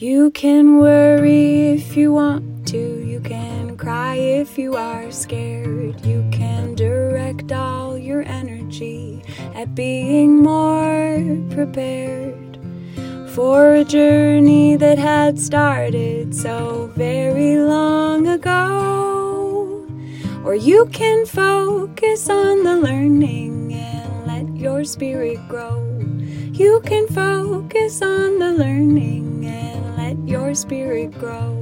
You can worry if you want to, you can cry if you are scared. You can direct all your energy at being more prepared for a journey that had started so very long ago. Or you can focus on the learning and let your spirit grow. You can focus on the learning your spirit grow.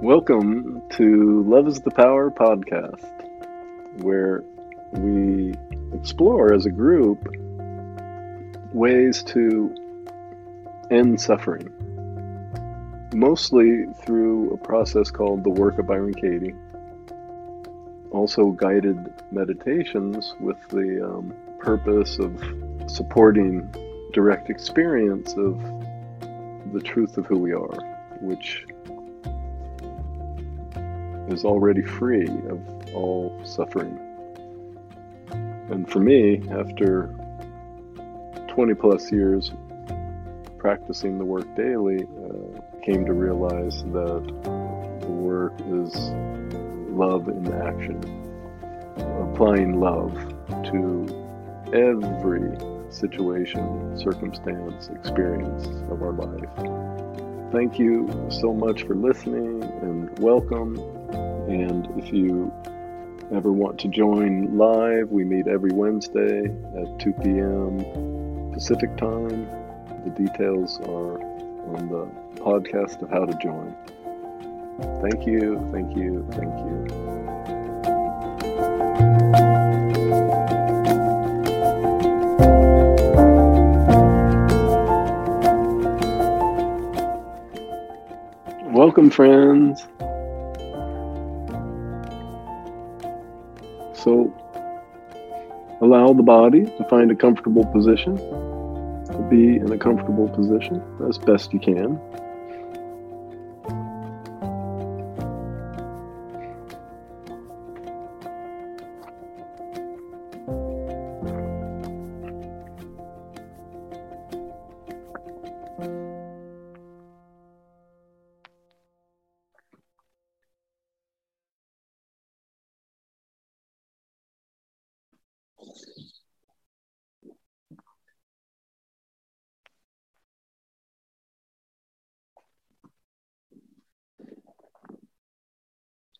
Welcome to Love is the Power podcast, where we explore as a group ways to end suffering, mostly through a process called the work of Byron Katie. Also, guided meditations with the um, purpose of supporting direct experience of the truth of who we are, which is already free of all suffering. And for me, after 20 plus years practicing the work daily, uh, came to realize that the work is love in action, applying love to every situation, circumstance, experience of our life. Thank you so much for listening and welcome. And if you ever want to join live, we meet every Wednesday at 2 p.m. Pacific time. The details are on the podcast of how to join. Thank you, thank you, thank you. Welcome, friends. So, allow the body to find a comfortable position, to be in a comfortable position as best you can.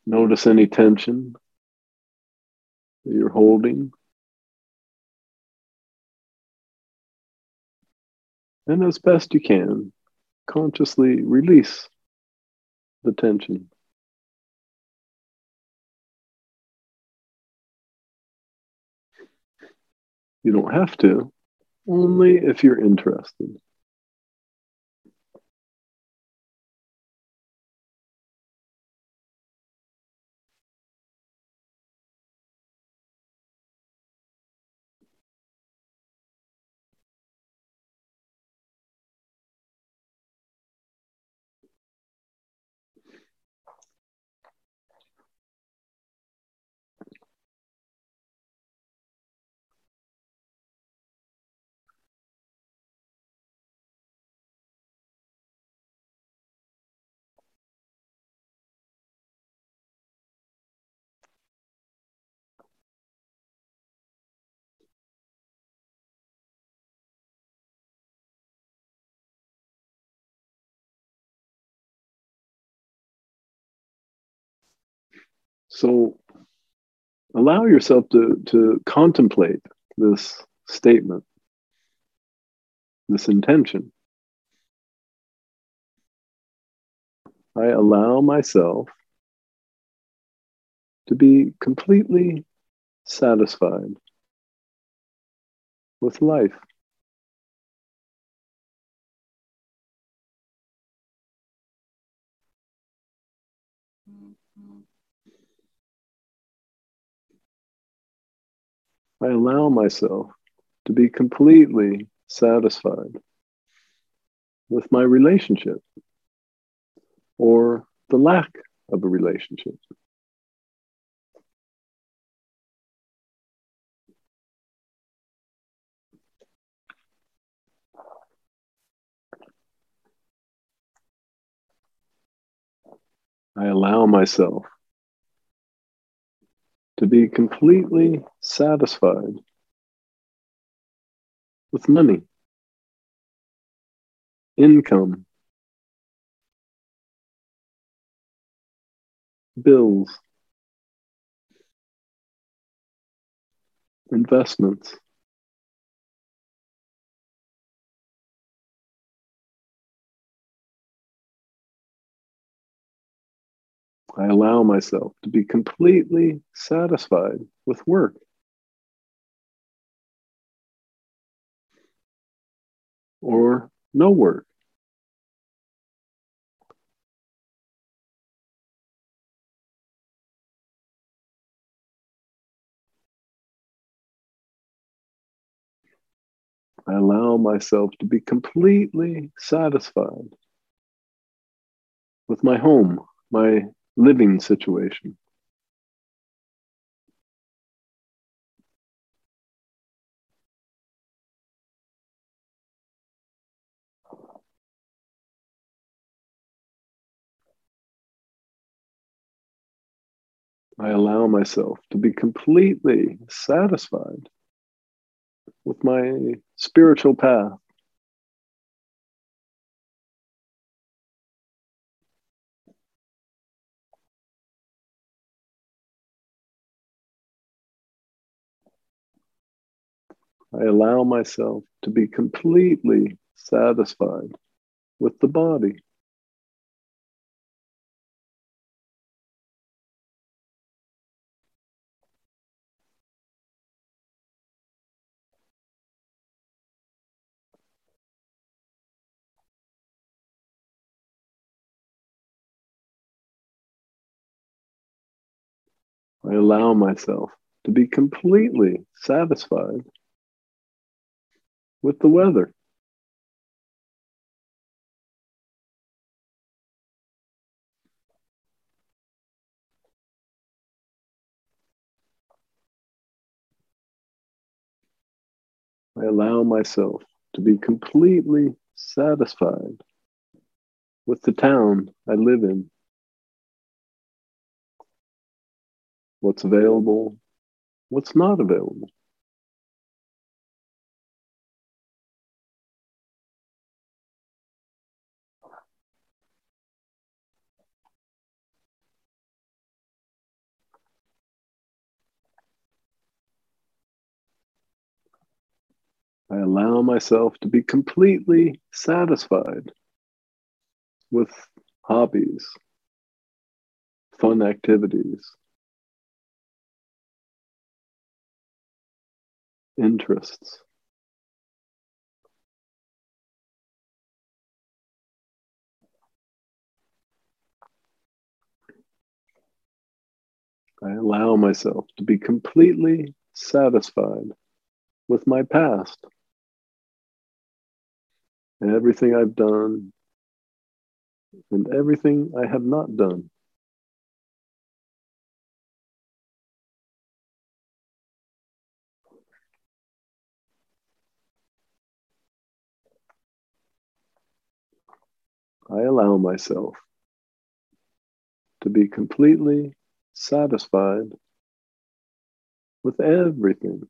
Notice any tension that you're holding. And as best you can, consciously release the tension. You don't have to, only if you're interested. So allow yourself to, to contemplate this statement, this intention. I allow myself to be completely satisfied with life. I allow myself to be completely satisfied with my relationship or the lack of a relationship. I allow myself to be completely satisfied with money, income, bills, investments. I allow myself to be completely satisfied with work. Or no work. I allow myself to be completely satisfied with my home, my living situation. I allow myself to be completely satisfied with my spiritual path. I allow myself to be completely satisfied with the body. I allow myself to be completely satisfied with the weather. I allow myself to be completely satisfied with the town I live in. What's available, what's not available. I allow myself to be completely satisfied with hobbies, fun activities, interests. I allow myself to be completely satisfied with my past everything I've done and everything I have not done. I allow myself to be completely satisfied with everything.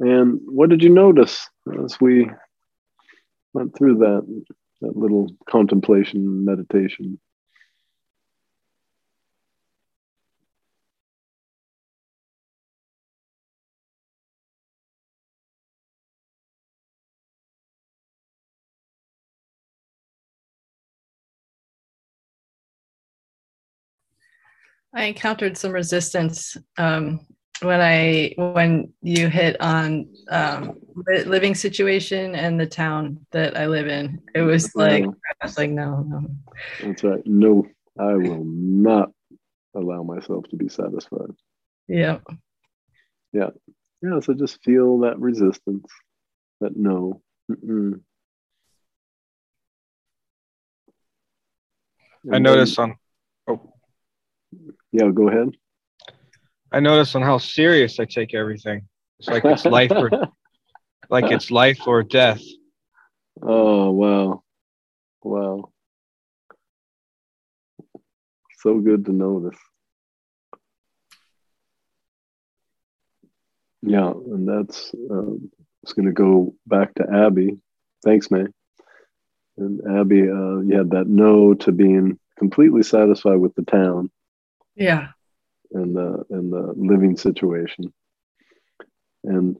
And what did you notice as we went through that that little contemplation meditation? I encountered some resistance um, when I when you hit on um, living situation and the town that I live in. It was like I was like, no, no. That's right. No, I will not allow myself to be satisfied. Yeah. Yeah. Yeah. So just feel that resistance, that no. Mm-mm. I noticed on. Oh. Yeah, go ahead. I notice on how serious I take everything. It's like it's life or like it's life or death. Oh wow. Wow. So good to know this. Yeah, and that's um, it's going to go back to Abby. Thanks, May. And Abby, uh, you had that no to being completely satisfied with the town. Yeah. And the and the living situation. And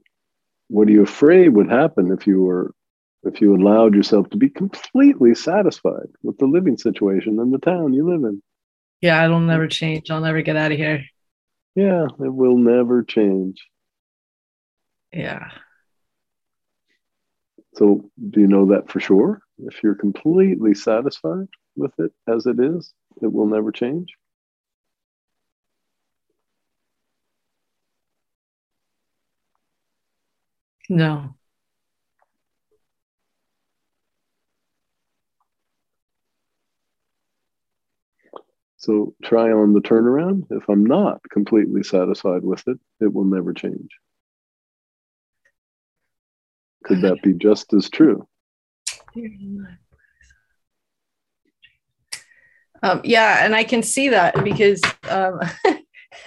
what are you afraid would happen if you were if you allowed yourself to be completely satisfied with the living situation and the town you live in? Yeah, it'll never change. I'll never get out of here. Yeah, it will never change. Yeah. So, do you know that for sure? If you're completely satisfied with it as it is, it will never change? No. So try on the turnaround. If I'm not completely satisfied with it, it will never change. Could that be just as true? Um, yeah, and I can see that because um,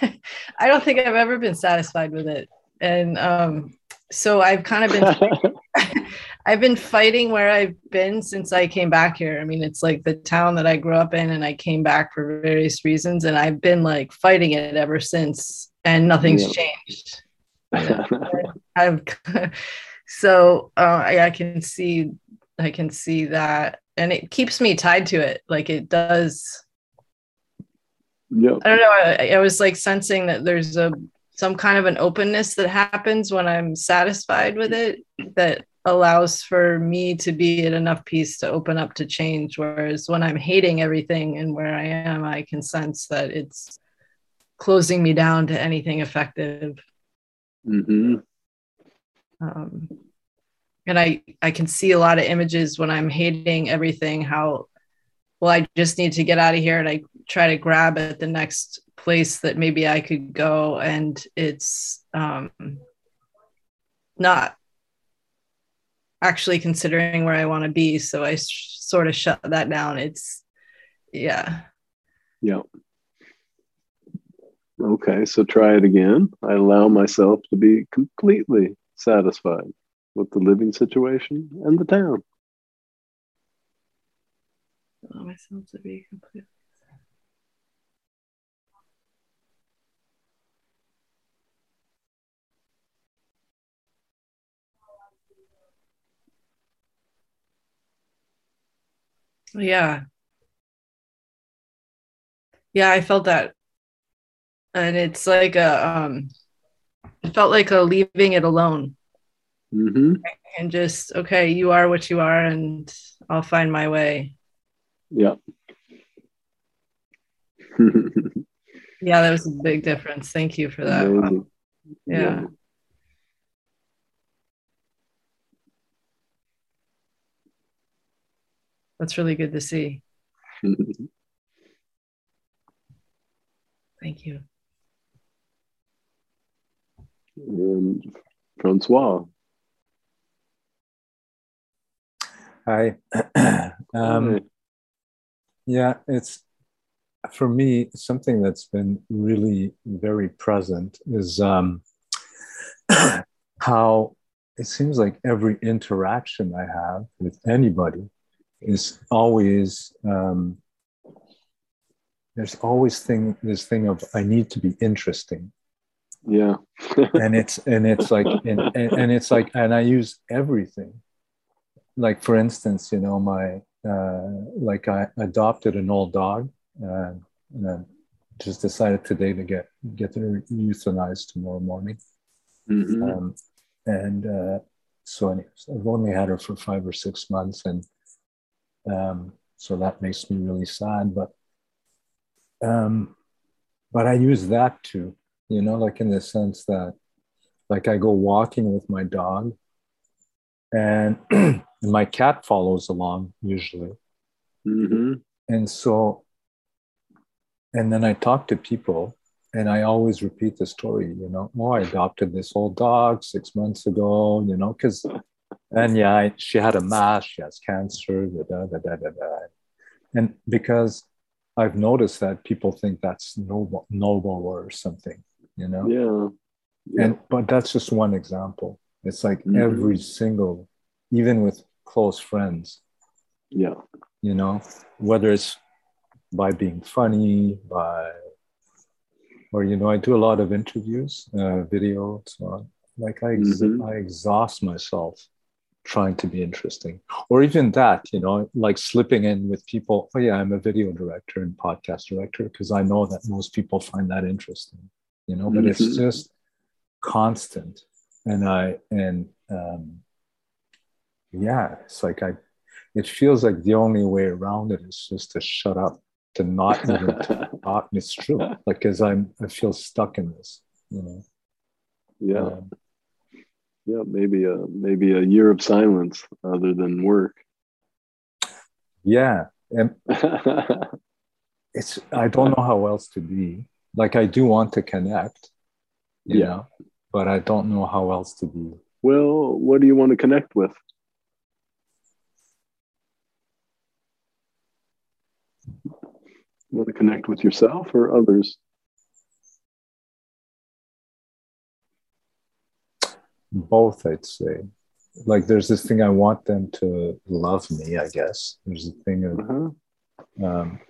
I don't think I've ever been satisfied with it, and um, so I've kind of been I've been fighting where I've been since I came back here. I mean, it's like the town that I grew up in, and I came back for various reasons, and I've been like fighting it ever since, and nothing's yeah. changed. I've so uh, I, I can see, I can see that, and it keeps me tied to it. Like it does. Yeah. I don't know. I, I was like sensing that there's a some kind of an openness that happens when I'm satisfied with it that allows for me to be at enough peace to open up to change. Whereas when I'm hating everything and where I am, I can sense that it's closing me down to anything effective. Mm-hmm. Um, and I, I can see a lot of images when I'm hating everything, how, well, I just need to get out of here. And I try to grab at the next place that maybe I could go. And it's um, not actually considering where I want to be. So I sh- sort of shut that down. It's, yeah. Yeah. Okay, so try it again. I allow myself to be completely satisfied with the living situation and the town. Allow myself to be completely Yeah. Yeah, I felt that. And it's like a um it felt like a leaving it alone. Mm-hmm. And just okay, you are what you are and I'll find my way. Yeah. yeah, that was a big difference. Thank you for that. Wow. Yeah. yeah. That's really good to see. Thank you. And Francois. Hi. um, yeah, it's for me something that's been really very present is um, how it seems like every interaction I have with anybody is always um, there's always thing this thing of I need to be interesting. Yeah. and it's and it's like and, and, and, it's like and I use everything. Like for instance, you know, my uh, like I adopted an old dog uh, uh, just decided today to get get her euthanized tomorrow morning. Mhm. Um, and uh, so anyways, I've only had her for five or six months, and um, so that makes me really sad. But um, but I use that too, you know, like in the sense that like I go walking with my dog, and my cat follows along usually, Mhm. and so and then I talk to people and I always repeat the story, you know, oh, I adopted this old dog six months ago, you know, because, and yeah, I, she had a mass, she has cancer, da, da, da, da, da. And because I've noticed that people think that's noble, noble or something, you know, Yeah. Yeah. and, but that's just one example. It's like Mhm. every single, even with close friends, yeah. you know, whether it's by being funny, by, or, you know, I do a lot of interviews, uh, video, so on. Like I, ex- Mhm. I exhaust myself trying to be interesting. Or even that, you know, like slipping in with people, oh, yeah, I'm a video director and podcast director, because I know that most people find that interesting, you know, but it's Mhm. just constant. And I, and, um, yeah, it's like I, it feels like the only way around it is just to shut up, to not even talk. And it's true, like, because I'm, I feel stuck in this, you know. yeah. Um, Yeah. Maybe a maybe a year of silence other than work. yeah, and it's I don't know how else to be. Like I do want to connect, Yeah. know, but I don't know how else to be. well, what do you want to connect with? You want to connect with yourself or others? Both, I'd say. Like there's this thing I want them to love me. I guess there's a thing of Uh-huh. um,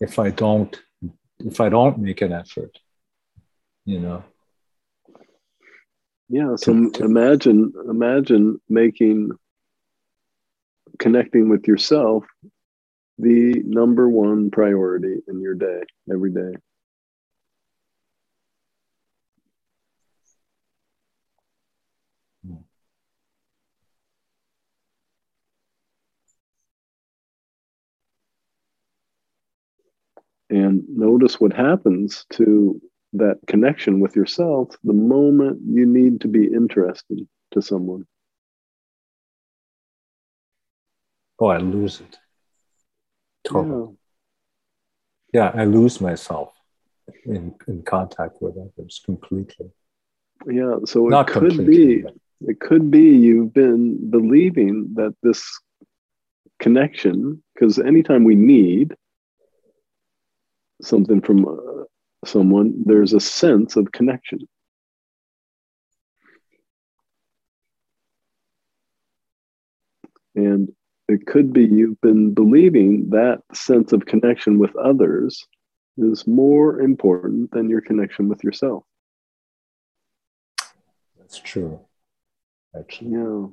if I don't if I don't make an effort, you know. Yeah. So To- to- imagine imagine making connecting with yourself the number one priority in your day every day. And notice what happens to that connection with yourself the moment you need to be interested to someone. Oh, I lose it. Totally. Yeah, I lose myself in, in contact with others completely. Yeah. yeah. So it Not could be but- it could be you've been believing that this connection because anytime we need something from uh, someone there's a sense of connection and it could be you've been believing that sense of connection with others is more important than your connection with yourself That's true. Actually. Yeah.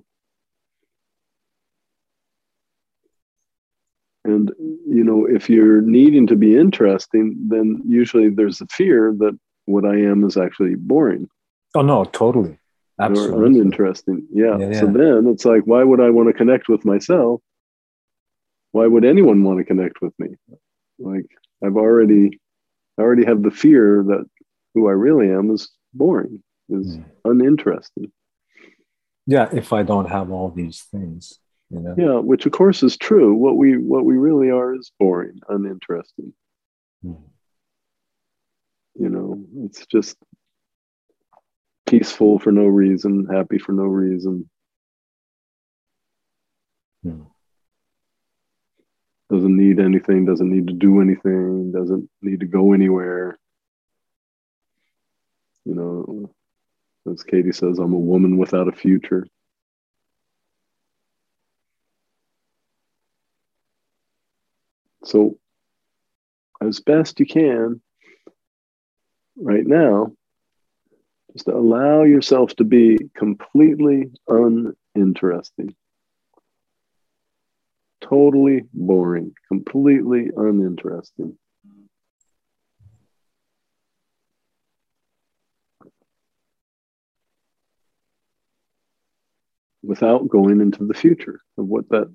And, you know, if you're needing to be interesting, then usually there's a fear that what I am is actually boring Oh no, totally. or uninteresting. Yeah. Yeah, So then it's like, why would I want to connect with myself? Why would anyone want to connect with me? Like, I've already, I already have the fear that who I really am is boring, is Mm. uninteresting. Yeah, if I don't have all these things, you know. Yeah, which of course is true. What we what we really are is boring, uninteresting. Mm. You know, it's just peaceful for no reason, happy for no reason. Hmm. Doesn't need anything, doesn't need to do anything, doesn't need to go anywhere. You know, as Katie says, I'm a woman without a future. So, as best you can right now, just allow yourself to be completely uninteresting, totally boring, completely uninteresting. Without going into the future of what that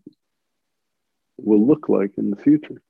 will look like in the future.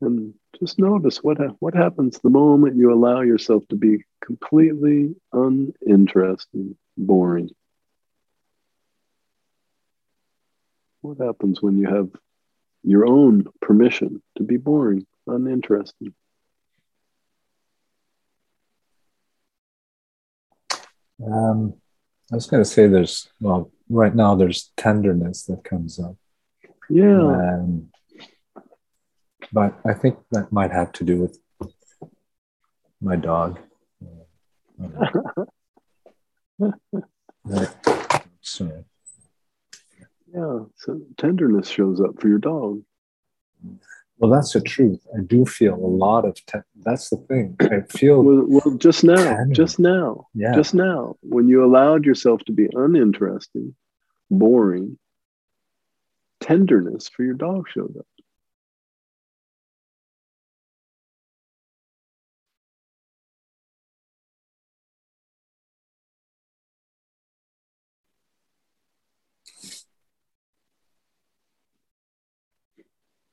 And just notice what what happens the moment you allow yourself to be completely uninteresting, boring. What happens when you have your own permission to be boring, uninteresting? Um, I was going to say there's, well, right now there's tenderness that comes up. Yeah. Um, but I think that might have to do with my dog. Sorry. Yeah, so tenderness shows up for your dog. Well, that's the truth. I do feel a lot of. Te- that's the thing. I feel. Well, well just now, tender. just now, Yeah. just now, when you allowed yourself to be uninteresting, boring, tenderness for your dog showed up.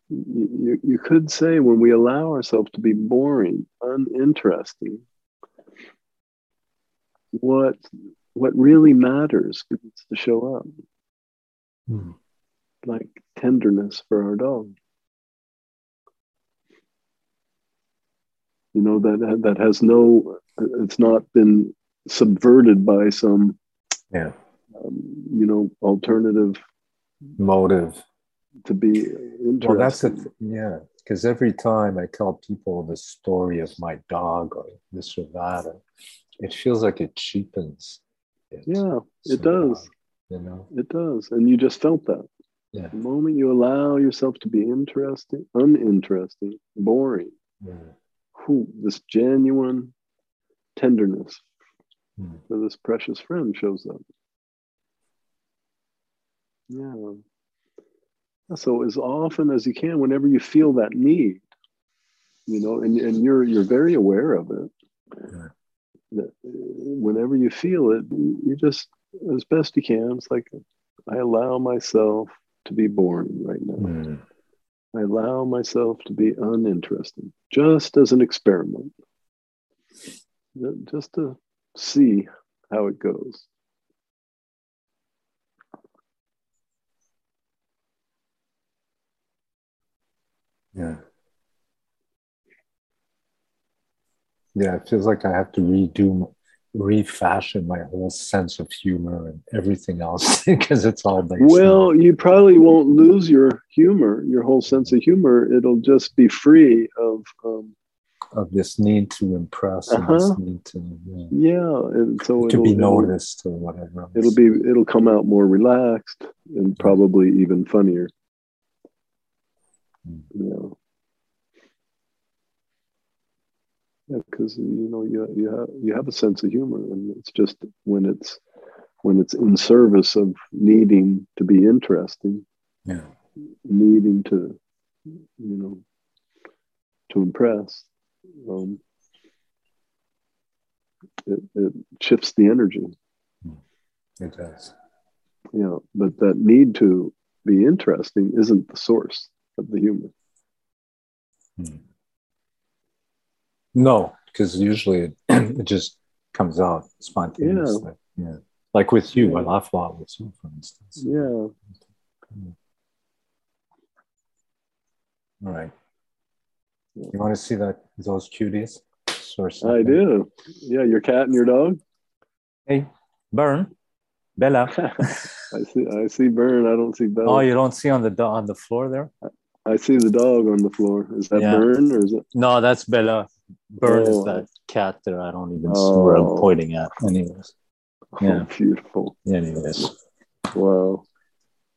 You, you, could say when we allow ourselves to be boring, uninteresting, what what really matters begins to show up, Hmm. like tenderness for our dog. You know that that has no, it's not been subverted by some, Yeah. um, you know, alternative Motive. To be interesting. Well, that's the th- yeah. Because every time I tell people the story of my dog or this or that, uh, it feels like it cheapens. It yeah, it somehow, does. You know. It does. And you just felt that. Yeah. The moment you allow yourself to be interesting, uninteresting, boring, Yeah. whew, this genuine tenderness Hmm. for this precious friend shows up. Yeah. So as often as you can, whenever you feel that need, you know, and, and you're you're very aware of it. Yeah. That uh, whenever you feel it, you just as best you can. It's like I allow myself to be boring right now. Hmm. I allow myself to be uninteresting, just as an experiment, just to see how it goes. Yeah. Yeah, it feels like I have to redo, refashion my whole sense of humor and everything else because it's all based. on- Well, you probably won't lose your humor, your whole sense of humor. It'll just be free of, um, of this need to impress Uh-huh. this need to yeah, yeah. And so to be noticed or whatever. else. It'll be, it'll come out more relaxed and probably even funnier. Yeah. Yeah, because you know you you have you have a sense of humor, and it's just when it's when it's in service of needing to be interesting, yeah. needing to you know to impress, um, it, it shifts the energy. It does. You know, but that need to be interesting isn't the source of the human? Hmm. No, because usually it, it just comes out spontaneously. Yeah. Like with you, I Yeah. laugh a lot with you, for instance. Yeah. All right. You want to see that those cuties? Or I do. Yeah, your cat and your dog. Hey, Burn, Bella. I see. I see Burn. I don't see Bella. oh, you don't see on the on the floor there? I see the dog on the floor. Is that Yeah. Burn or is it? No, that's Bella. Burn Oh. is that cat there. I don't even see where I'm Oh. pointing at. Anyways, oh, Yeah. Oh, beautiful. anyways, Wow.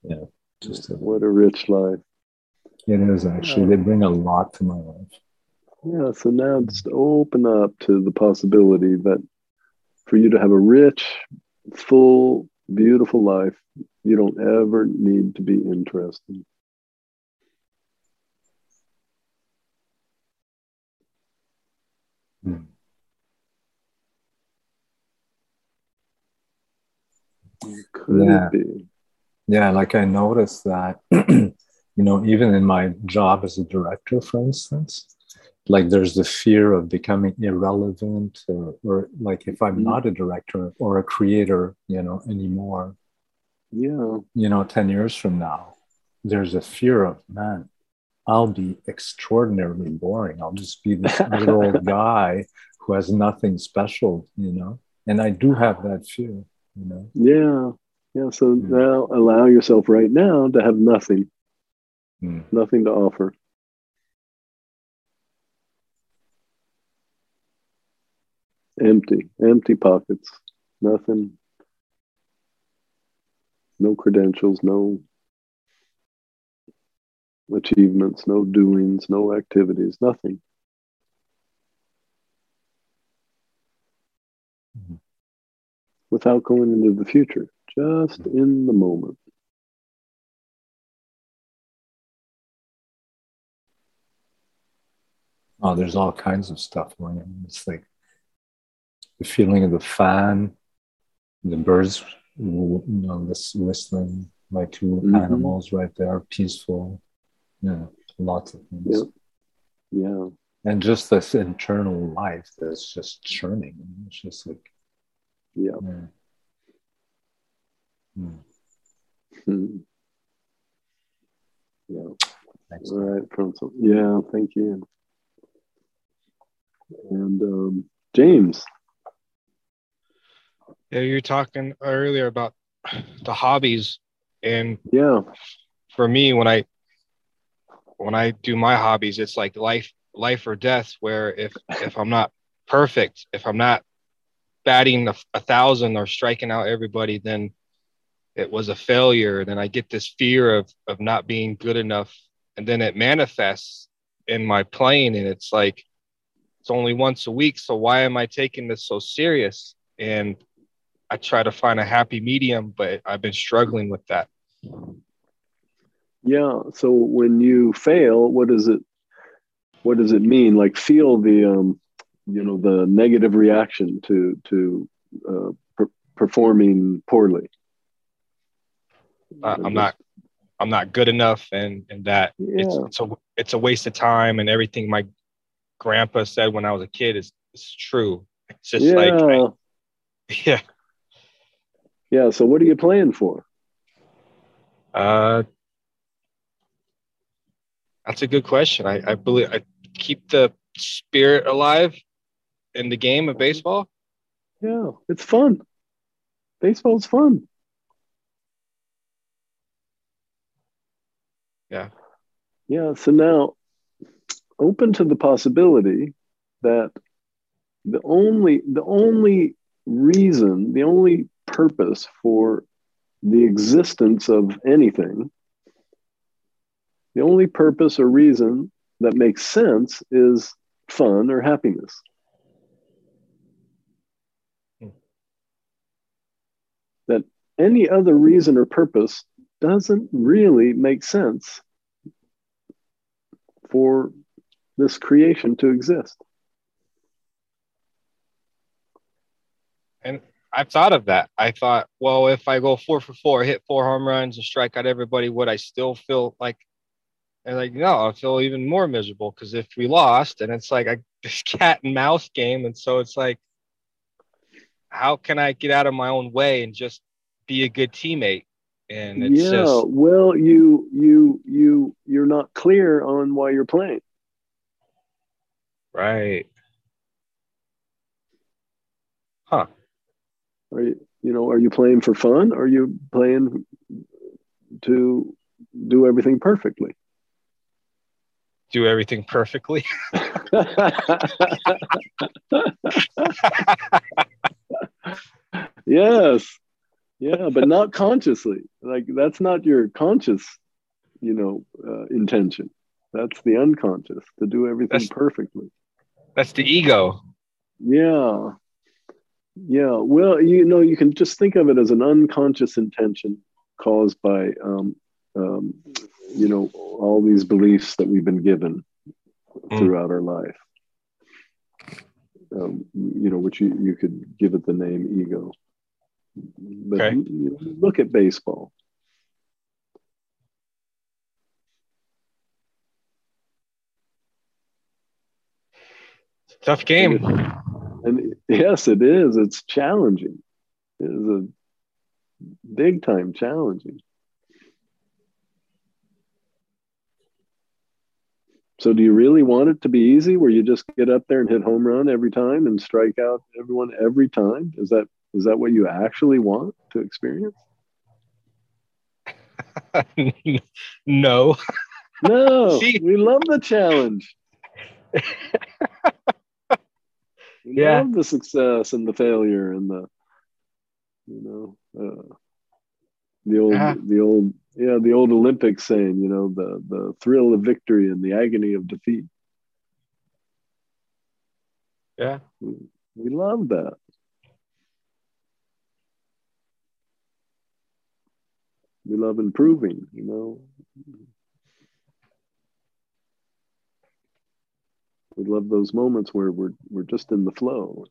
Yeah. Just a, What a rich life. it is actually. They bring a lot to my life. Yeah, so now just open up to the possibility that for you to have a rich, full, beautiful life, you don't ever need to be interested. Yeah. Yeah, like I noticed that, you know, even in my job as a director, for instance, like there's the fear of becoming irrelevant, or, or like if I'm Mhm. not a director or a creator, you know, anymore, Yeah. you know, 10 years from now, there's a fear of, man, I'll be extraordinarily boring. I'll just be this little old guy who has nothing special, you know, and I do have that fear, you know. Yeah. Yeah. So Hmm. now allow yourself right now to have nothing, Hmm. nothing to offer. Empty, empty pockets, nothing, no credentials, no achievements, no doings, no activities, nothing. Without going into the future, just in the moment. Oh, there's all kinds of stuff going on. It's like the feeling of the fan, the birds, you know, this whistling, my 2 Mhm. animals right there, peaceful. Yeah, lots of things. Yep. Yeah. And just this internal life that's just churning. It's just like, Yeah. yeah. Hmm. Hmm. Yeah. Thanks. All right, Francois. Yeah, thank you. And um, James. Yeah, you were talking earlier about the hobbies, and Yeah. for me, when I when I do my hobbies, it's like life life or death. Where if if I'm not perfect, if I'm not batting a, a thousand or striking out everybody, then it was a failure. Then I get this fear of of not being good enough, and then it manifests in my playing, and it's like it's only once a week. So why am I taking this so serious? And I try to find a happy medium, but I've been struggling with that. Yeah. So when you fail, what does it what does it mean? Like feel the um, you know, the negative reaction to to uh, per- performing poorly. I'm not I'm not good enough and and that it's it's a it's a waste of time and everything my grandpa said when I was a kid is is true. It's just yeah. like I- yeah. yeah. So what are you playing for? Uh that's a good question. I, I believe I keep the spirit alive in the game of baseball. Yeah, it's fun. Baseball's fun. Yeah. Yeah. So now, open to the possibility that the only the only reason, the only purpose for the existence of anything, the only purpose or reason that makes sense is fun or happiness. Hmm. That any other reason or purpose doesn't really make sense for this creation to exist. And I've thought of that. I thought, well, if I go four for four, hit four home runs and strike out everybody, would I still feel like and like no, I feel even more miserable because if we lost, and it's like a this cat and mouse game, and so it's like, how can I get out of my own way and just be a good teammate? And it's yeah, just well, you you you you're not clear on why you're playing. right. Huh. Are you you know are you playing for fun? Or are you playing to do everything perfectly? Do everything perfectly. yes, yeah, but not consciously. Like that's not your conscious, you know, uh, intention. That's the unconscious to do everything That's- perfectly. That's the ego. Yeah. Yeah. Well, you know, you can just think of it as an unconscious intention caused by, um, um, you know, all these beliefs that we've been given Mm. throughout our life. Um, you know, which you, you could give it the name ego. But Okay. look at baseball. Tough game. And yes, it is. It's challenging. It is a big time challenging. So, do you really want it to be easy, where you just get up there and hit home run every time and strike out everyone every time? Is that is that what you actually want to experience? no. No, we love the challenge. we Yeah. love the success and the failure and the, you know, uh, the old, the old, yeah, the old Olympic saying, you know, the the thrill of victory and the agony of defeat. Yeah. We love that. We love improving, you know. We love those moments where we're we're just in the flow.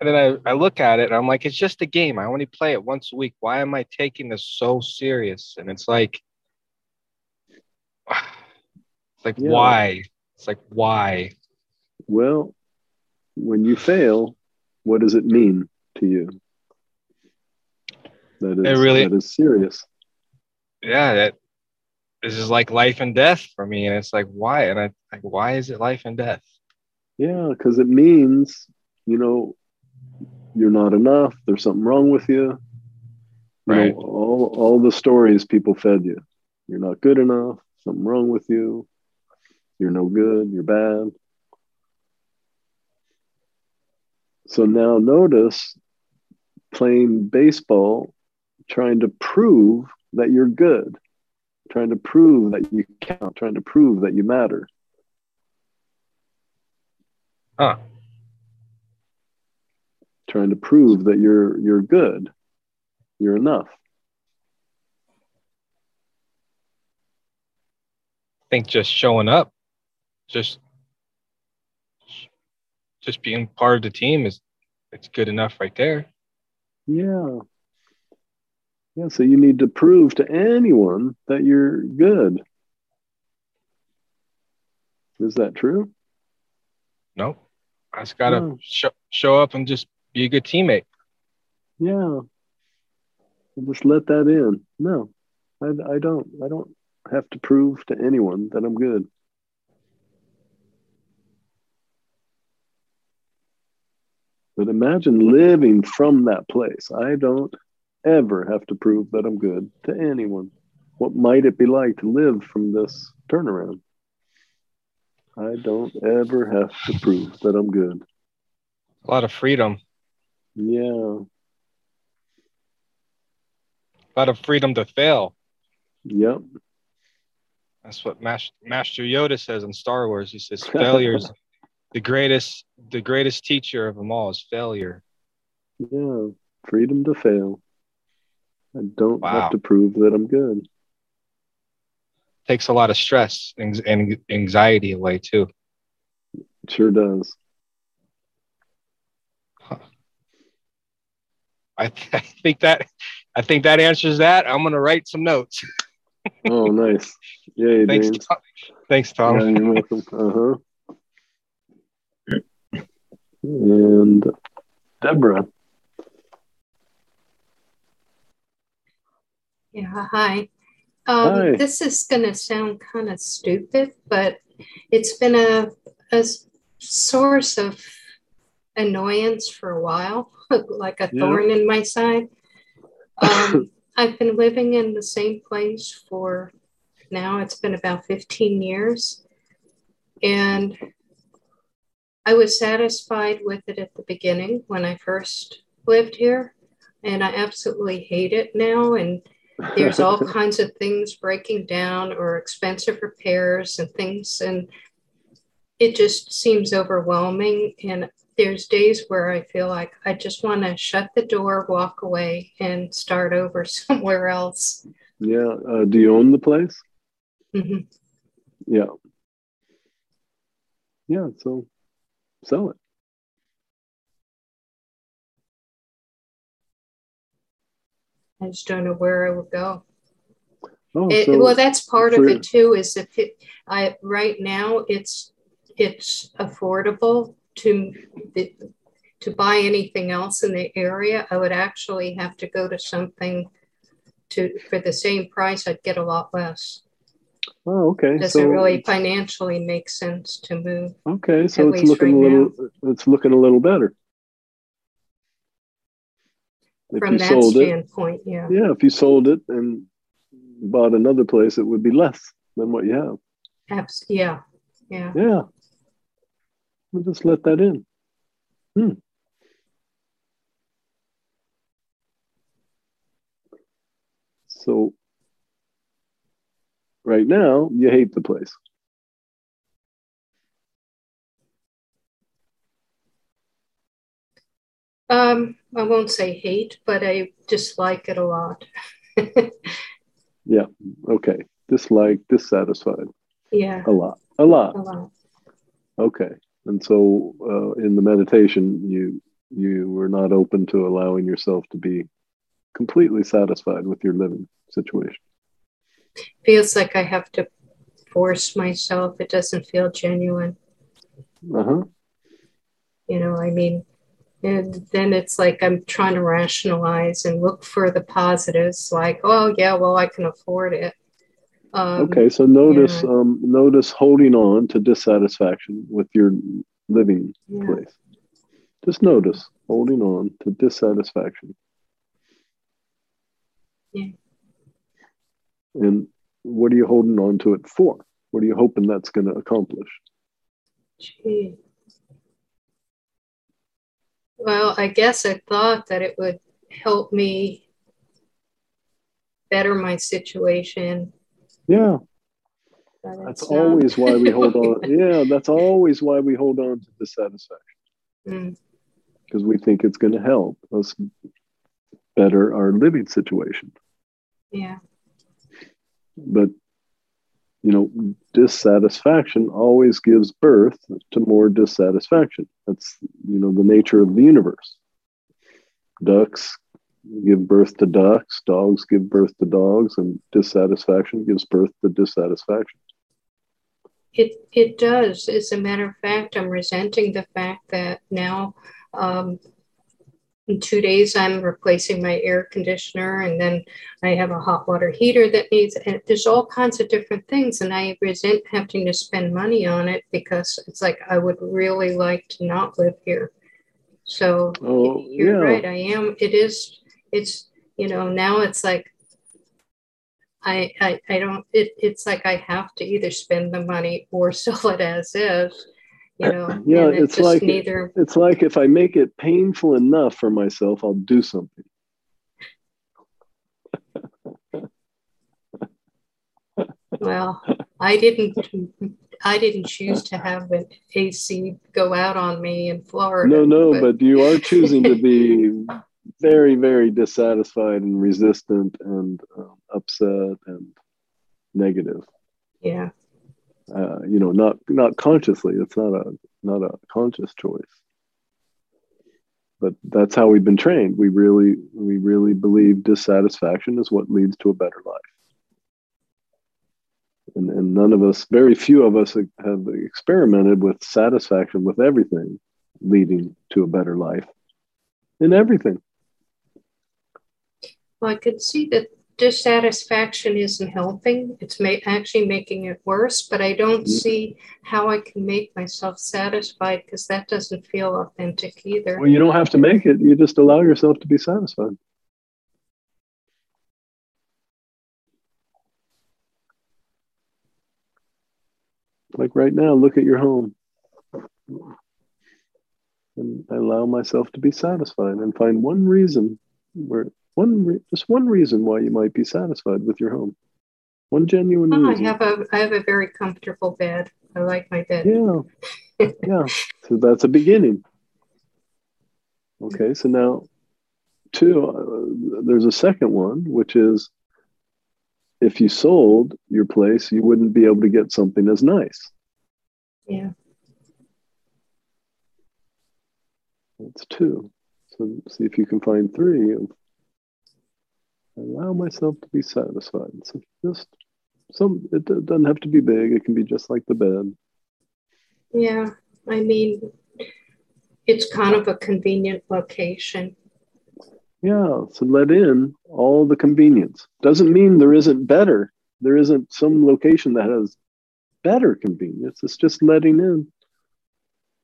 And then I, I look at it and I'm like, it's just a game. I only play it once a week. Why am I taking this so serious? And it's like, it's like, Yeah. why? It's like, why? Well, when you fail, what does it mean to you? That is It really- that is serious. Yeah, that this is like life and death for me. And it's like, why? And I like, why is it life and death? Yeah, because it means, you know, you're not enough. There's something wrong with you. You Right. know, all all the stories people fed you. You're not good enough. Something wrong with you. You're no good. You're bad. So now notice playing baseball, trying to prove that you're good, trying to prove that you count, trying to prove that you matter. Huh. trying to prove that you're you're good you're enough I think just showing up, just just being part of the team is it's good enough right there. yeah yeah so you need to prove to anyone that you're good is that true Nope. I just gotta No. show show up and just be a good teammate. yeah just let that in no I, I don't i don't have to prove to anyone that i'm good but imagine living from that place i don't ever have to prove that i'm good to anyone what might it be like to live from this turnaround i don't ever have to prove that i'm good A lot of freedom. yeah A lot of freedom to fail. yep That's what Mas- Master Yoda says in Star Wars. He says failure's the greatest the greatest teacher of them all is failure. Yeah, freedom to fail. I don't Wow. have to prove that I'm good. Takes a lot of stress and and anxiety away too. It sure does. I, th- I think that I think that answers that. I'm gonna write some notes. Oh, nice. Yay, Thanks, James. Tom. Thanks, Tom. Yeah, you're welcome. Uh huh. And Deborah. Yeah, hi. Um, Hi. This is going to sound kind of stupid, but it's been a, a source of annoyance for a while, like a Yeah. thorn in my side. Um, I've been living in the same place for now, it's been about 15 years. And I was satisfied with it at the beginning when I first lived here, and I absolutely hate it now. And there's all kinds of things breaking down or expensive repairs and things and it just seems overwhelming. And there's days where i feel like i just want to shut the door walk away and start over somewhere else. Yeah uh, do you own the place? Mm-hmm. yeah. Yeah so sell it I just don't know where I would go. oh, It, so well, that's part of it too. Is if it, I right now it's it's affordable to to buy anything else in the area. I would actually have to go to something to for the same price. I'd get a lot less. oh okay Doesn't so really financially make sense to move. okay so it's looking a right little it's looking a little better if From you that sold it standpoint, yeah, yeah if you sold it and bought another place it would be less than what you have Abs- yeah, yeah. Yeah. We'll just let that in. Hmm. So right now you hate the place. Um, I won't say hate, but I dislike it a lot. Yeah. Okay. Dislike, dissatisfied. yeah, A lot. A lot. a lot. Okay. And so uh, in the meditation you you were not open to allowing yourself to be completely satisfied with your living situation. feels like I have to force myself. It doesn't feel genuine. Uh-huh. You know, I mean, and then it's like I'm trying to rationalize and look for the positives, like, oh, yeah, well, I can afford it. Um, Okay, so notice yeah. um, notice holding on to dissatisfaction with your living yeah. place. Just notice holding on to dissatisfaction. Yeah. And what are you holding on to it for? What are you hoping that's going to accomplish? Gee. Well, I guess I thought that it would help me better my situation. Yeah, that's always why we hold on. Yeah, that's always why we hold on to dissatisfaction Mm, because we think it's going to help us better our living situation. yeah, but you know dissatisfaction always gives birth to more dissatisfaction. That's you know the nature of the universe. Ducks give birth to ducks dogs give birth to dogs and dissatisfaction gives birth to dissatisfaction. It it does. As a matter of fact, I'm resenting the fact that now um, in two days I'm replacing my air conditioner, and then I have a hot water heater that needs. And there's all kinds of different things, and I resent having to spend money on it because it's like I would really like to not live here. So Oh, you're yeah. right. I am. It is. It's you know now it's like I, I, I don't, it, it's like I have to either spend the money or sell it as is, you know. Yeah, and it's like- neither. it's like if i make it painful enough for myself i'll do something Well, I didn't, I didn't choose to have an AC go out on me in Florida. no no but you are choosing to be very very dissatisfied and resistant and um, upset and negative yeah, uh, you know not not consciously. It's not a not a conscious choice. But that's how we've been trained. We really we really believe dissatisfaction is what leads to a better life. And, and none of us very few of us have experimented with satisfaction with everything leading to a better life. In everything. Well, I could see that dissatisfaction isn't helping. It's ma- actually making it worse, but I don't Mhm. see how I can make myself satisfied because that doesn't feel authentic either. well you don't have to make it you just allow yourself to be satisfied like right now look at your home and I allow myself to be satisfied and find one reason where One re- just one reason why you might be satisfied with your home. One genuine Oh, I have a I have a very comfortable bed. I like my bed. Yeah. yeah. So that's a beginning. Okay. So now, two, uh, there's a second one, which is if you sold your place, you wouldn't be able to get something as nice. Yeah. That's two. So see if you can find three of allow myself to be satisfied. So just some, it doesn't have to be big. It can be just like the bed. Yeah. I mean, it's kind of a convenient location. Yeah, so let in all the convenience. Doesn't mean there isn't better. There isn't some location that has better convenience. It's just letting in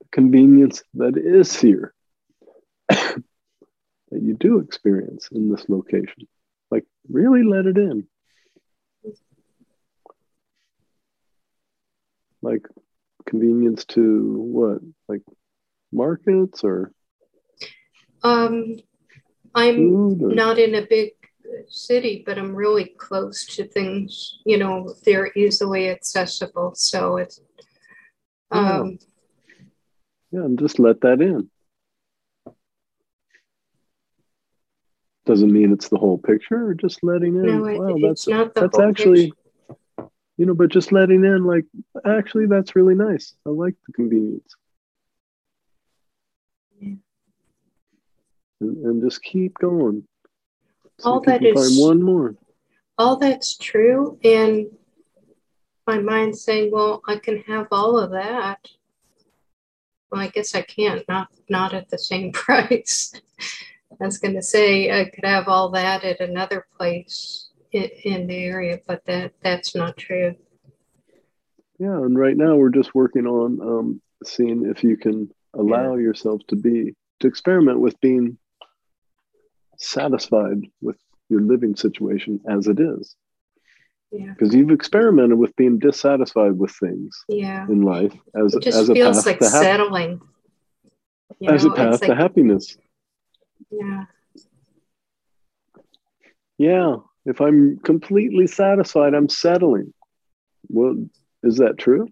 the convenience that is here, that you do experience in this location. Like, really let it in. Like, convenience to what? Like, markets or Um, I'm? Or, not in a big city, but I'm really close to things. You know, they're easily accessible. So it's um, Yeah, and just let that in. Doesn't mean it's the whole picture, or just letting in. no, it, wow, it's that's not the that's actually, picture. you know, but just letting in, like, actually, that's really nice. I like the convenience. Yeah. And, and just keep going. See All that is- one more. all that's true and my mind saying well i can have all of that well i guess i can't not not at the same price i was going to say i could have all that at another place in, the area but that that's not true. Yeah, and right now we're just working on um, seeing if you can allow yourself to be to experiment with being satisfied with your living situation as it is, yeah. Because you've experimented with being dissatisfied with things yeah. in life as it just as a feels path like to settling. You as a path it's to happiness. Yeah Yeah, if I'm completely satisfied, I'm settling. Well, is that true?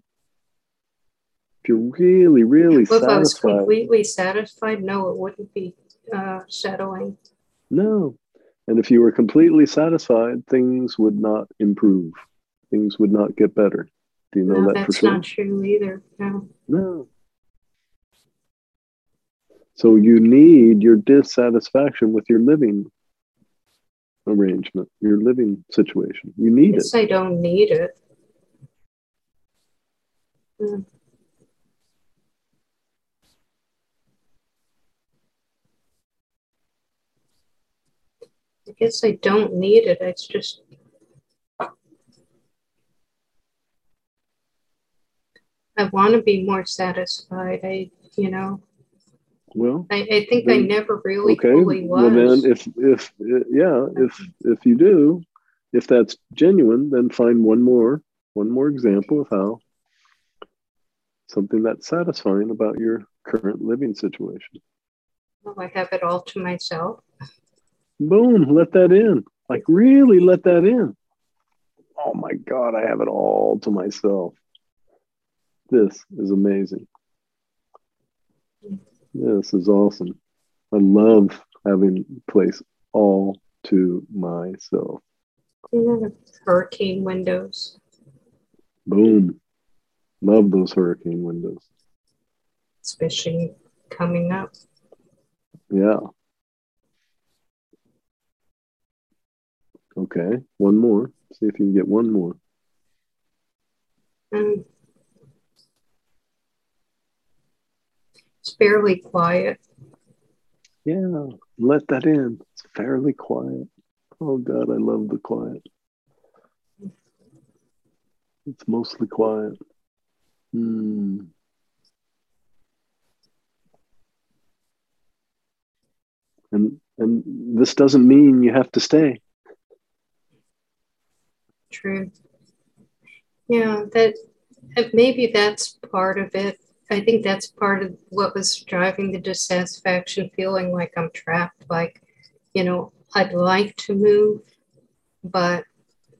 If you're really, really well, if i was satisfied, completely satisfied no it wouldn't be uh, settling No. And if you were completely satisfied, things would not improve. Things would not get better. Do you know no that for sure? that's not true either no No. So you need your dissatisfaction with your living arrangement, your living situation. You need it. I don't need it. Hmm. I guess I don't need it. It's just I want to be more satisfied. I, you know, Well, I, I think I never really okay. fully Well, then, if if yeah, if if you do, if that's genuine, then find one more one more example of how something that's satisfying about your current living situation. Oh, I have it all to myself. Boom, let that in. Like really let that in. Oh my God, I have it all to myself. This is amazing. This is awesome. I love having place all to myself. Hurricane windows. Boom. Love those hurricane windows. especially coming up. Yeah. Okay, one more. See if you can get one more. Um, it's fairly quiet. Yeah, let that in. It's fairly quiet. Oh God, I love the quiet. It's mostly quiet. Hmm. And and this doesn't mean you have to stay. True. Yeah, that maybe that's part of it. I think that's part of what was driving the dissatisfaction, feeling like I'm trapped. Like, you know, I'd like to move, but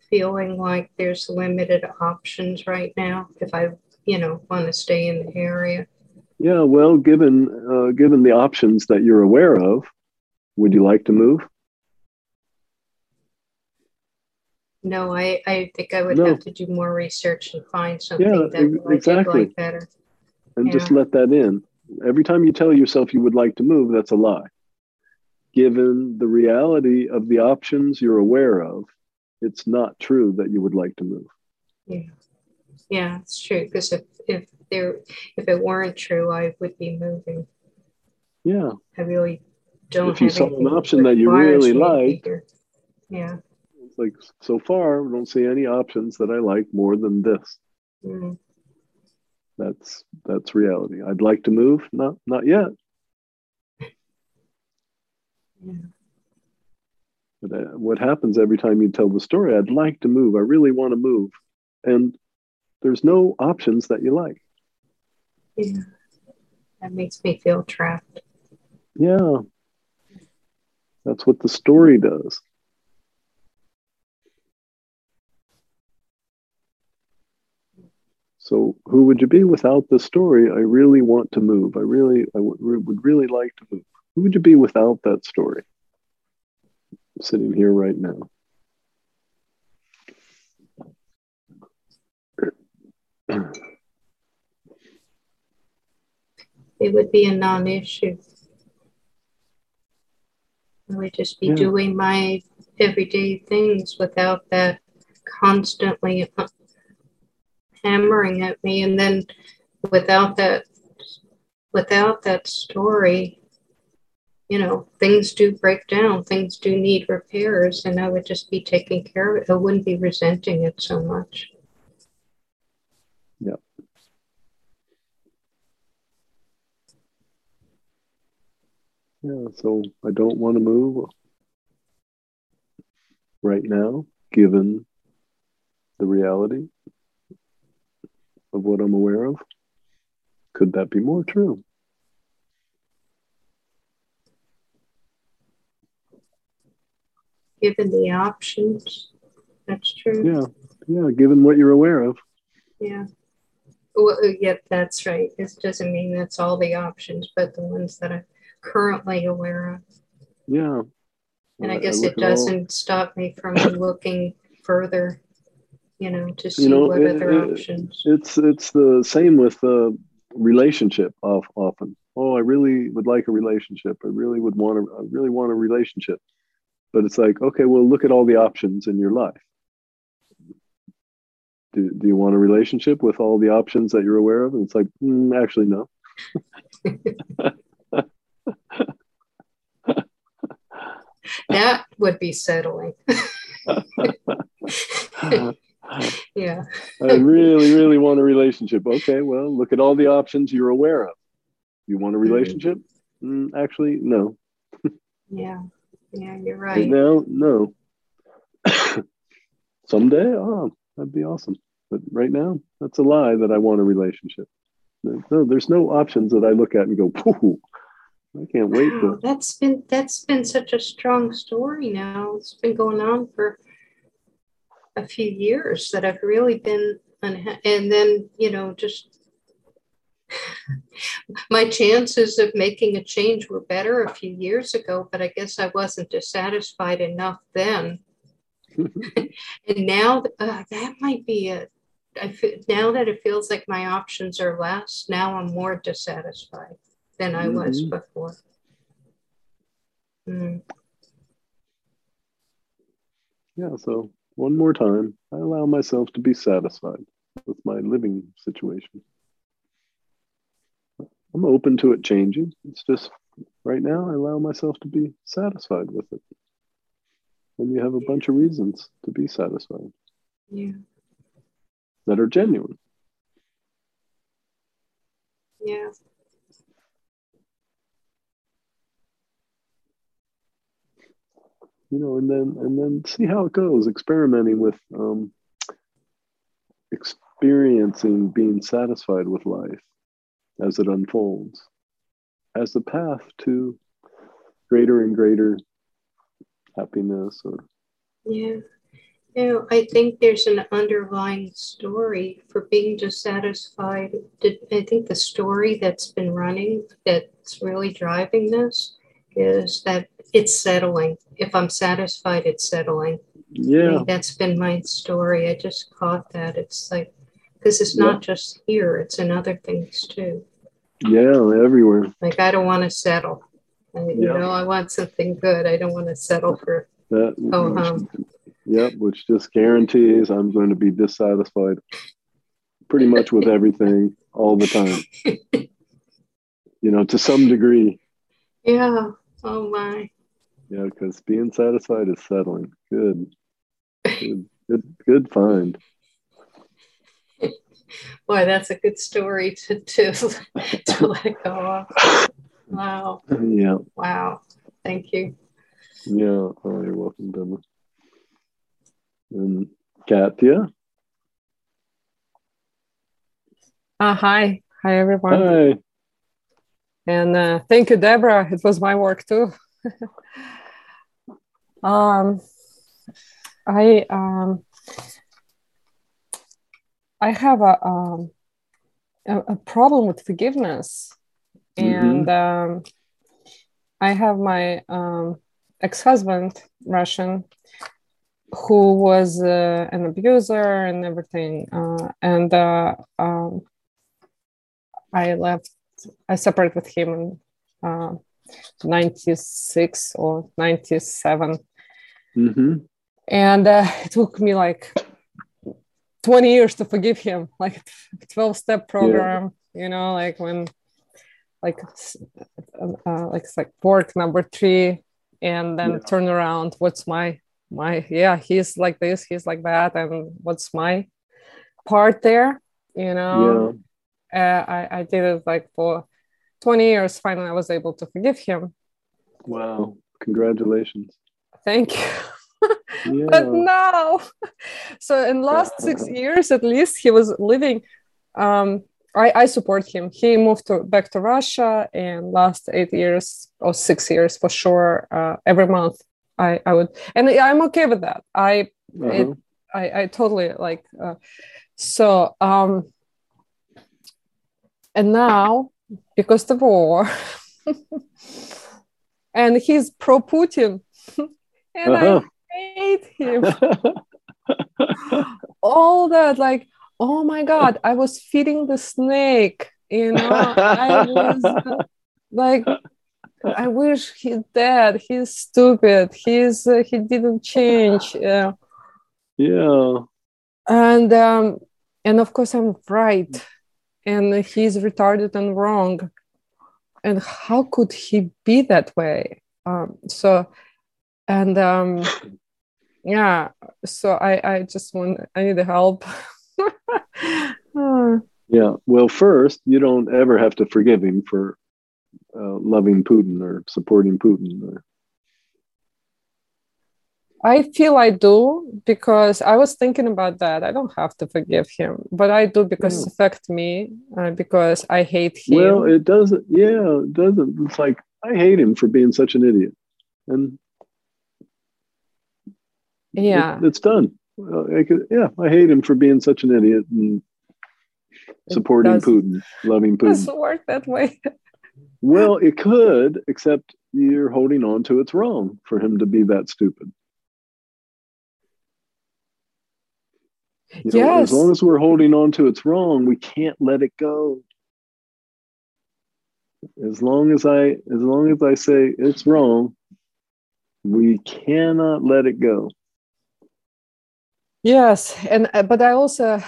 feeling like there's limited options right now if I, you know, want to stay in the area. Yeah, well, given uh, given the options that you're aware of, would you like to move? No, I, I think I would no. have to do more research and find something yeah, that exactly. I like better. And yeah. just let that in. Every time you tell yourself you would like to move, that's a lie. Given the reality of the options you're aware of, it's not true that you would like to move. Yeah, yeah, it's true. Because if if there if it weren't true, I would be moving. Yeah, I really don't. If you saw an option that you really like, yeah, it's like so far, we don't see any options that I like more than this. Mm-hmm. That's that's reality. I'd like to move, not not yet. Yeah. But uh, what happens every time you tell the story? I'd like to move. I really want to move, and there's no options that you like. Yeah, that makes me feel trapped. Yeah, that's what the story does. So, who would you be without the story? I really want to move. I really, I w- would really like to move. Who would you be without that story? sitting here right now. It would be a non issue. I would just be yeah. doing my everyday things without that constantly uh, hammering at me. And then without that, without that story, you know, things do break down, things do need repairs, and I would just be taking care of it. I wouldn't be resenting it so much. Yeah. Yeah, so I don't want to move right now, given the reality of what I'm aware of. Could that be more true? given the options. That's true. Yeah, yeah, given what you're aware of. Yeah. Well, uh, yeah, that's right. This doesn't mean that's all the options, but the ones that I'm currently aware of. Yeah. And I, I guess I it doesn't all... stop me from looking further, you know, to see you know, what it, other it, options. It's it's the same with the relationship often. Oh, I really would like a relationship. I really would want to. I really want a relationship. But it's like, okay, well, look at all the options in your life. Do, do you want a relationship with all the options that you're aware of? And it's like, mm, actually, no. that would be settling. yeah. I really, really want a relationship. Okay, well, look at all the options you're aware of. You want a mm-hmm. relationship? Mm, actually, no. yeah. Yeah, you're right. right now, no. Someday, oh, that'd be awesome. But right now, that's a lie that I want a relationship. No, there's no options that I look at and go, Pooh, I can't wait to. That's been that's been such a strong story now. It's been going on for a few years that I've really been unha- and then you know just my chances of making a change were better a few years ago, but I guess I wasn't dissatisfied enough then. and now uh, that might be it. I feel, now that it feels like my options are less, now I'm more dissatisfied than I mm-hmm. was before. Mm. Yeah, so one more time, I allow myself to be satisfied with my living situation. I'm open to it changing. It's just right now I allow myself to be satisfied with it. And you have a bunch of reasons to be satisfied. Yeah. That are genuine. Yeah. You know, and then and then see how it goes, experimenting with um experiencing being satisfied with life as it unfolds as the path to greater and greater happiness or Yeah. Know, I think there's an underlying story for being dissatisfied. I think the story that's been running that's really driving this is that it's settling. If I'm satisfied, it's settling. I yeah that's been my story. I just caught that. It's like, because it's not just here, it's in other things too. yeah everywhere Like, I don't want to settle. I, you know, I want something good. I don't want to settle for, that oh, which, um, yep which just guarantees i'm going to be dissatisfied pretty much with everything all the time you know to some degree yeah. Oh, my. Yeah because being satisfied is settling good good good, good find Boy, that's a good story to, to, to let go of. Wow. yeah Wow. Thank you. yeah oh you're welcome Deborah. and Katya Uh, hi. Hi, everyone. hi And uh, thank you, Deborah. It was my work too. um, I um, I have a, um, a a problem with forgiveness, and um, I have my um, ex-husband, Russian, who was uh, an abuser and everything, uh, and uh, um, I left I separated with him in 96 or 97. mm-hmm. And uh, it took me like 20 years to forgive him, like 12 step program, you know, like when, like, uh, like it's like work number three, and then Yeah. turn around. What's my, my, yeah, he's like this, he's like that. And what's my part there, you know? uh, I, I did it like for 20 years. Finally, I was able to forgive him. wow congratulations Thank you. yeah but now, so in last six years at least, he was living. Um, I, I support him. He moved to, back to Russia, and last eight years or six years for sure, uh, every month I, I would, and I'm okay with that. I Uh-huh. it, I, I totally like uh, so um and now because the war. And he's pro Putin and Uh-huh. I hate him. All that like oh my god I was feeding the snake you know? I was like I wish he's dead. He's stupid. He's uh, he didn't change yeah yeah. And um, and of course i'm right and he's retarded and wrong and how could he be that way um, so and um, yeah so i i just want i need help Uh, Yeah. Well, first, you don't ever have to forgive him for uh, loving Putin or supporting Putin. Or, i feel i do because i was thinking about that i don't have to forgive him but i do because it affects me uh, because i hate him well, it doesn't. Yeah, it doesn't. It's like I hate him for being such an idiot, and yeah it- it's done. I could, yeah, I hate him for being such an idiot and supporting Putin, loving Putin. doesn't work that way Well, it could, except you're holding on to it's wrong for him to be that stupid. You know, Yes. as long as we're holding on to it's wrong, we can't let it go. As long as I as long as I say it's wrong, we cannot let it go. Yes, and uh, but I also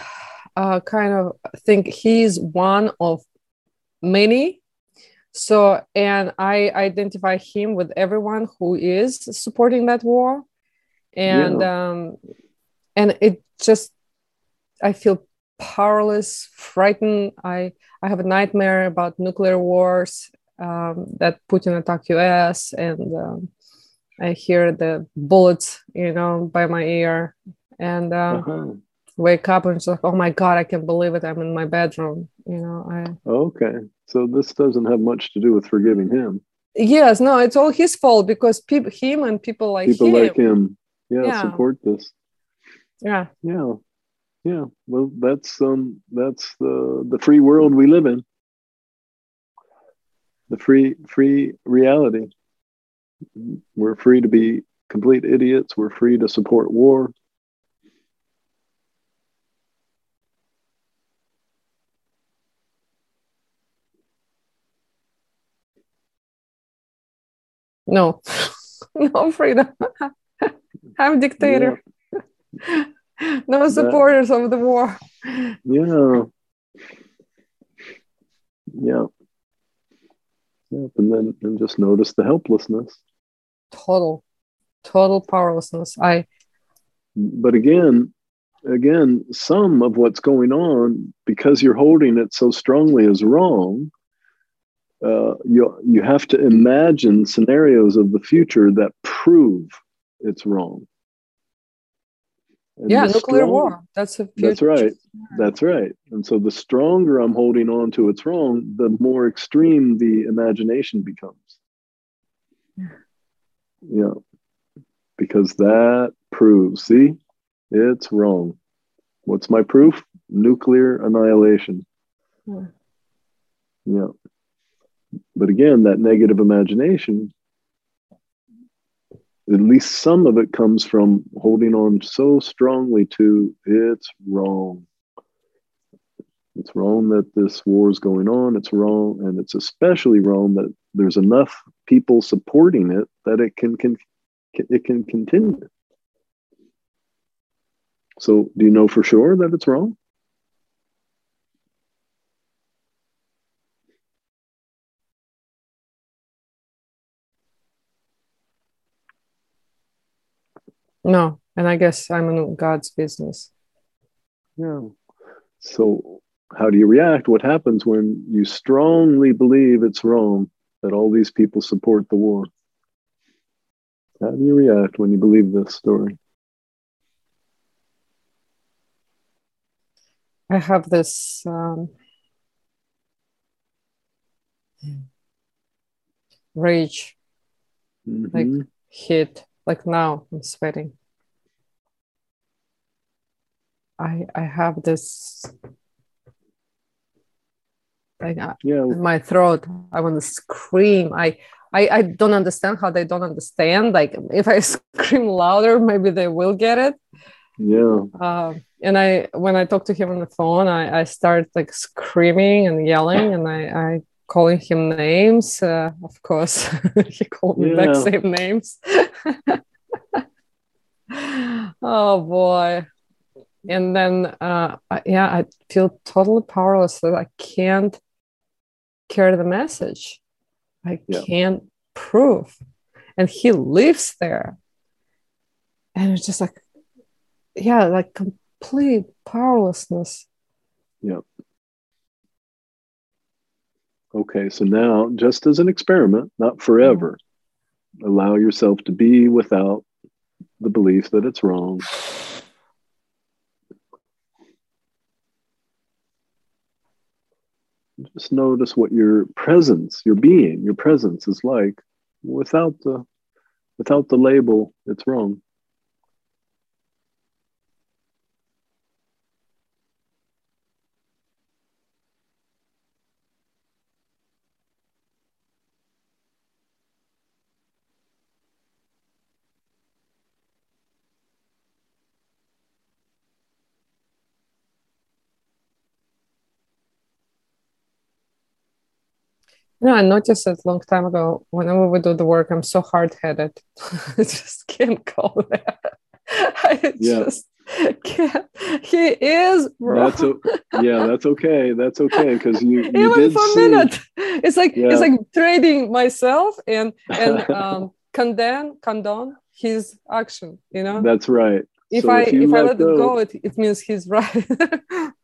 uh, kind of think he's one of many. So, and I identify him with everyone who is supporting that war, and um, and it just I feel powerless, frightened. I I have a nightmare about nuclear wars um, that Putin attack U.S. and um, I hear the bullets, you know, by my ear and uh, Uh-huh. wake up and it's like, oh my god, I can't believe it. I'm in my bedroom. You know, I Okay. So this doesn't have much to do with forgiving him. yes no it's all his fault because people him and people like People him like him, yeah, Yeah. support this. yeah Yeah, yeah. Well, that's um, that's the the free world we live in. The free free reality. We're free to be complete idiots. We're free to support war. no no freedom i'm dictator no supporters of the war Yeah. Yeah. Yep. And then and just notice the helplessness. total total powerlessness i But again, again, some of what's going on, because you're holding it so strongly as wrong, uh, you you have to imagine scenarios of the future that prove it's wrong. And yeah nuclear strong- war that's a That's right. That's right. And so the stronger I'm holding on to it's wrong, the more extreme the imagination becomes. Yeah. Because that proves, see, it's wrong. What's my proof? Nuclear annihilation. Yeah. Yeah. But again, that negative imagination, at least some of it comes from holding on so strongly to it's wrong. It's wrong that this war is going on. It's wrong. And it's especially wrong that there's enough people supporting it that it can, can it can continue. So do you know for sure that it's wrong? No and i guess i'm in god's business Yeah. So, how do you react? What happens when you strongly believe it's wrong that all these people support the war? How do you react when you believe this story? i have this um, rage like Mhm. hit like now i'm sweating. I i have this like uh, yeah, my throat. I want to scream. I, I i don't understand how they don't understand. Like if i scream louder maybe they will get it. Yeah, uh, and i when i talk to him on the phone i i start like screaming and yelling and i i calling him names uh, of course. He called me back same names. Oh boy. And then uh I- yeah i feel totally powerless that i can't carry the message. I Yeah. can't prove. And he lives there. And it's just like yeah like complete powerlessness Okay, so now, just as an experiment, not forever, allow yourself to be without the belief that it's wrong. Just notice what your presence, your being, your presence is like without the without the label, it's wrong. No, I noticed it a long time ago. Whenever we do the work, I'm so hard headed. I just can't go there. I Yeah. just can't. He is wrong. That's o- yeah, that's okay. That's okay because you, you Even for a minute. It's like Yeah. it's like trading myself and and um condemn condone his action, you know? That's right. if So I if if I let let go- it go, it, it means he's right.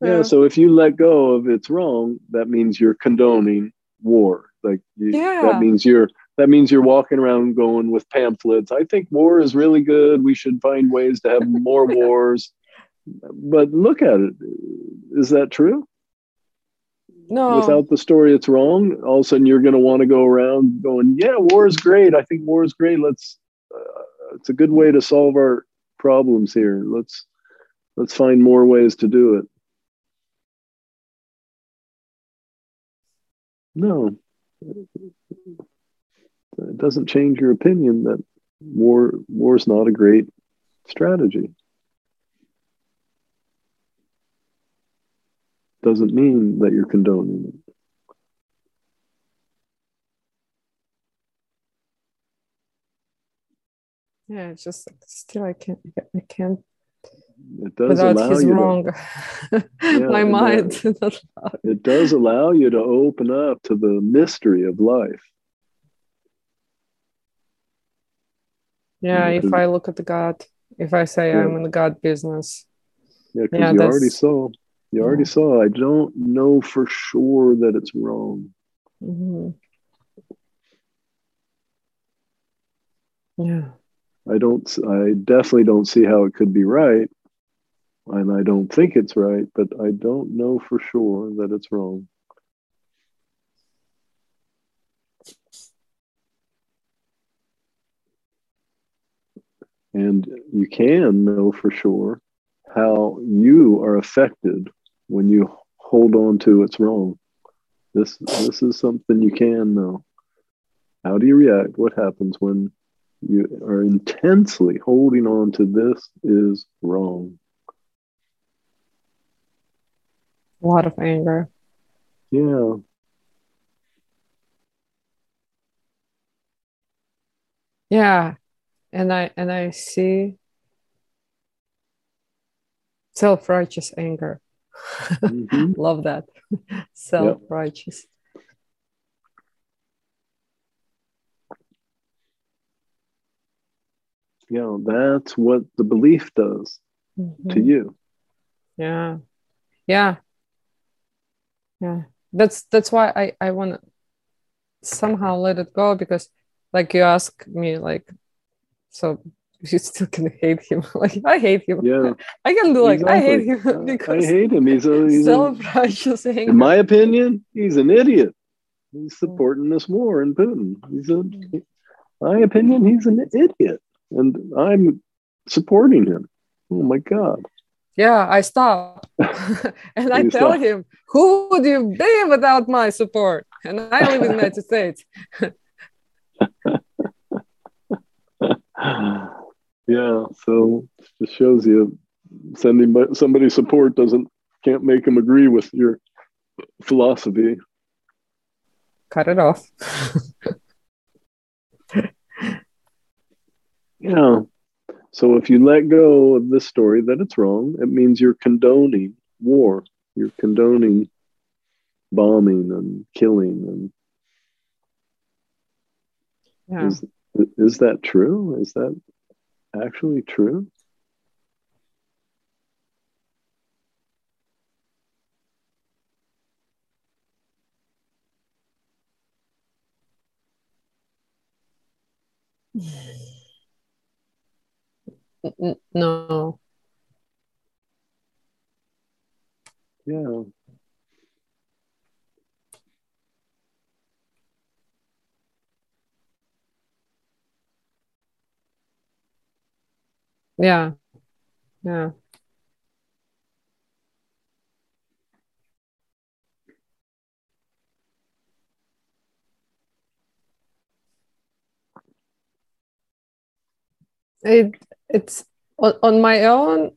Yeah, so if you let go of it's wrong, that means you're condoning war. Like you, Yeah. that means you're that means you're walking around going with pamphlets. I think war is really good. We should find ways to have more wars. But look at it. Is that true? no without the story it's wrong all of a sudden you're going to want to go around going yeah war is great i think war is great let's uh, it's a good way to solve our problems here let's let's find more ways to do it no it doesn't change your opinion that war war is not a great strategy doesn't mean that you're condoning it. Yeah, it's just still I can't I can't It does without allow his you wrong Yeah, my mind that- to, it does allow you to open up to the mystery of life. yeah if I look at the God if I say Yeah. I'm in the God business Yeah, because Yeah, you already saw. You already saw. I don't know for sure that it's wrong. Mhm. yeah I don't. I definitely don't see how it could be right, and I don't think it's right. But I don't know for sure that it's wrong. And you can know for sure how you are affected when you hold on to it's wrong. This this is something you can know. How do you react? What happens when you are intensely holding on to this is wrong? A lot of anger Yeah. yeah and I and I see self-righteous anger Mhm. love that self-righteous Yeah, that's what the belief does to Mhm. you. yeah yeah yeah that's that's why i i want to somehow let it go because like you ask me like so you still can hate him like i hate him Yeah. i can do like i hate him because I hate him. He's a, he's a, self-righteous anger in my opinion, he's an idiot. He's supporting this war in Putin. He's a, my opinion, he's an idiot, and I'm supporting him. Oh my God! Yeah i stop and i tell stop. him who would you be without my support and i live in the united states yeah, so it just shows you sending somebody support doesn't can't make them agree with your philosophy. cut it off Yeah. So if you let go of this story that it's wrong, it means you're condoning war. You're condoning bombing and killing. And yeah is is that true? Is that actually true? N- no. Yeah. yeah. Yeah. It it's on, on my own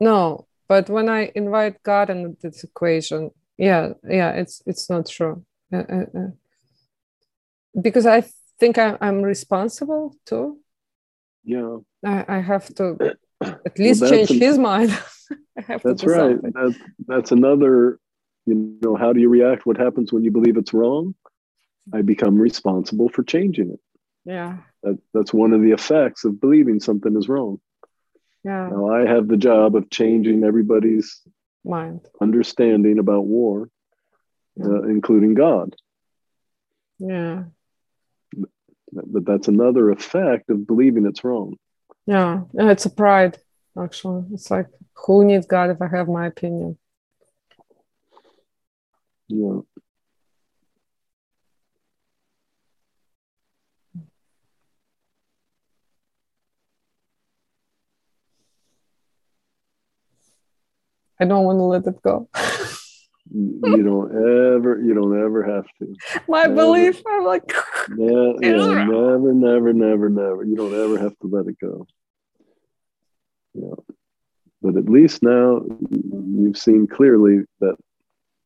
no but when i invite god into this equation yeah yeah it's it's not true Uh, uh, uh. because i think I, i'm responsible too Yeah. I, I have to at least that's change an- his mind i have That's to right. That's that's another, you know, how do you react? What happens when you believe it's wrong? I become responsible for changing it. yeah That, that's one of the effects of believing something is wrong. yeah Now I have the job of changing everybody's mind understanding about war, uh, including God. yeah But that's another effect of believing it's wrong. yeah yeah it's a pride actually it's like who needs god if i have my opinion Yeah. I don't want to let it go. you don't ever, you don't ever have to. My Never. belief, I'm like, Yeah, yeah, never, never, never, never. You don't ever have to let it go. Yeah. But at least now you've seen clearly that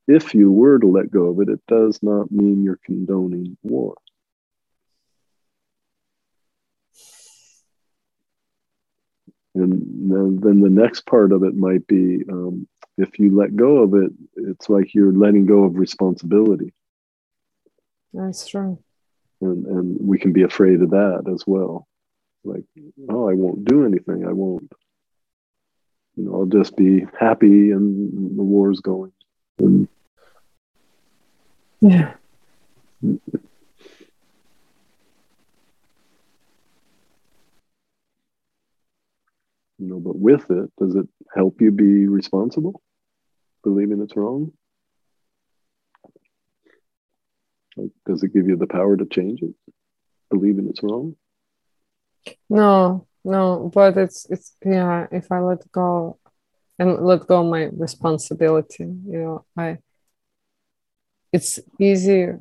if you were to let go of it, it does not mean you're condoning war. And then, then the next part of it might be um, if you let go of it, it's like you're letting go of responsibility. that's true. and and we can be afraid of that as well like oh i won't do anything i won't you know i'll just be happy and the war's going and Yeah. You know but with it does it help you be responsible? Believing it's wrong. Like does it give you the power to change it? Believing it's wrong. No, no, but it's it's yeah, if I let go and let go my responsibility, you know, I it's easier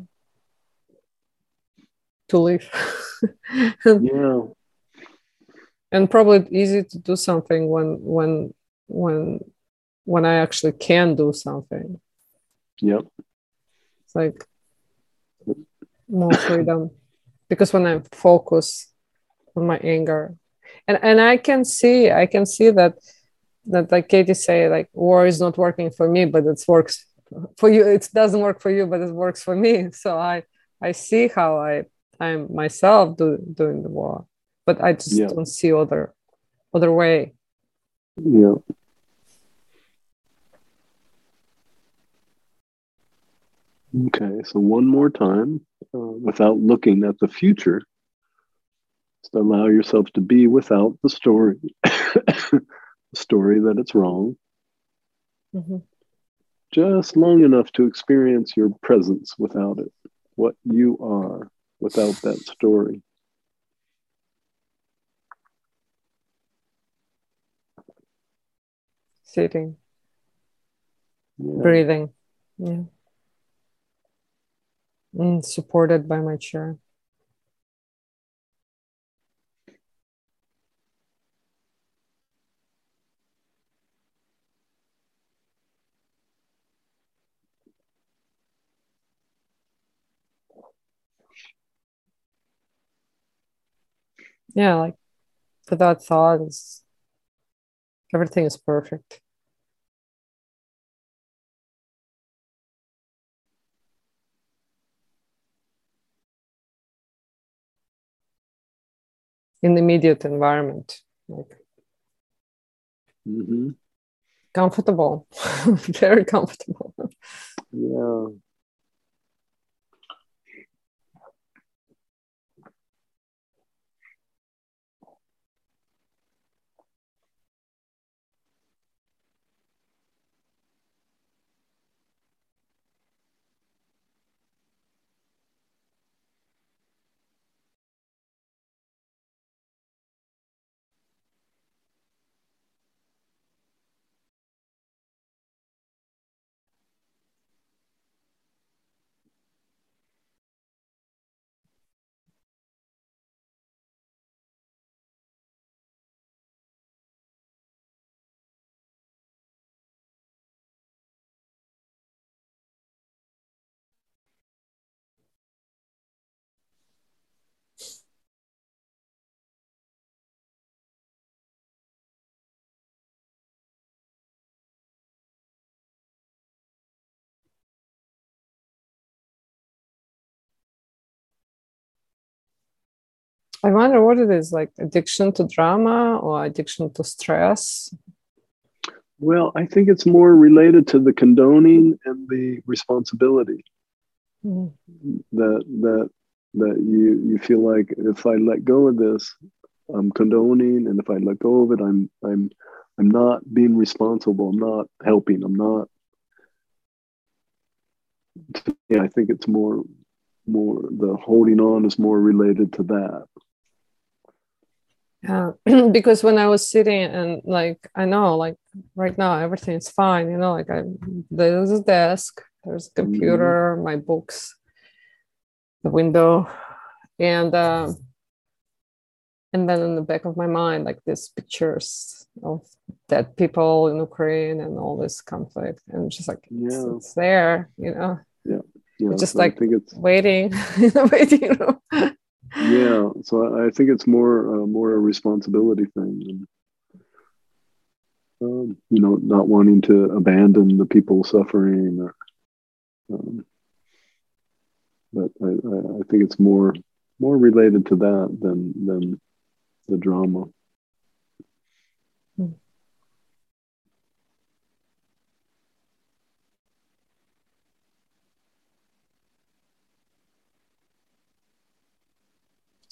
to live. yeah and probably easy to do something when when when when I actually can do something. yep. It's like more freedom. because when I focus on my anger. And and I can see I can see that that like Katie say like war is not working for me but it works for you. It doesn't work for you but it works for me. So I I see how I I'm myself do, doing the war but I just Yeah. don't see other other way yeah Okay, so one more time, uh, without looking at the future, just allow yourself to be without the story, the story that it's wrong, Mhm. just long enough to experience your presence without it, what you are without that story. Sitting Yeah. breathing. Yeah. And supported by my chair. Yeah like without thoughts everything is perfect in the immediate environment like hmm comfortable very comfortable Yeah. I wonder what it is like addiction to drama or addiction to stress Well, I think it's more related to the condoning and the responsibility. Mm. that that that you you feel like if I let go of this, I'm condoning, and if I let go of it, I'm I'm I'm not being responsible. I'm not helping. I'm not yeah, I think it's more more the holding on is more related to that. Yeah, because when I was sitting and like I know like right now everything's fine, you know, like I there's a desk, there's a computer, mm-hmm. my books, the window, and uh, and then in the back of my mind like these pictures of dead people in Ukraine and all this conflict, and just like yeah. it's, it's there, you know. Yeah. Yeah, just so like waiting in the waiting room. Yeah, so I think it's more uh, more a responsibility thing, and um, you know, not wanting to abandon the people suffering, or, um, but I, I, think it's more more related to that than than the drama.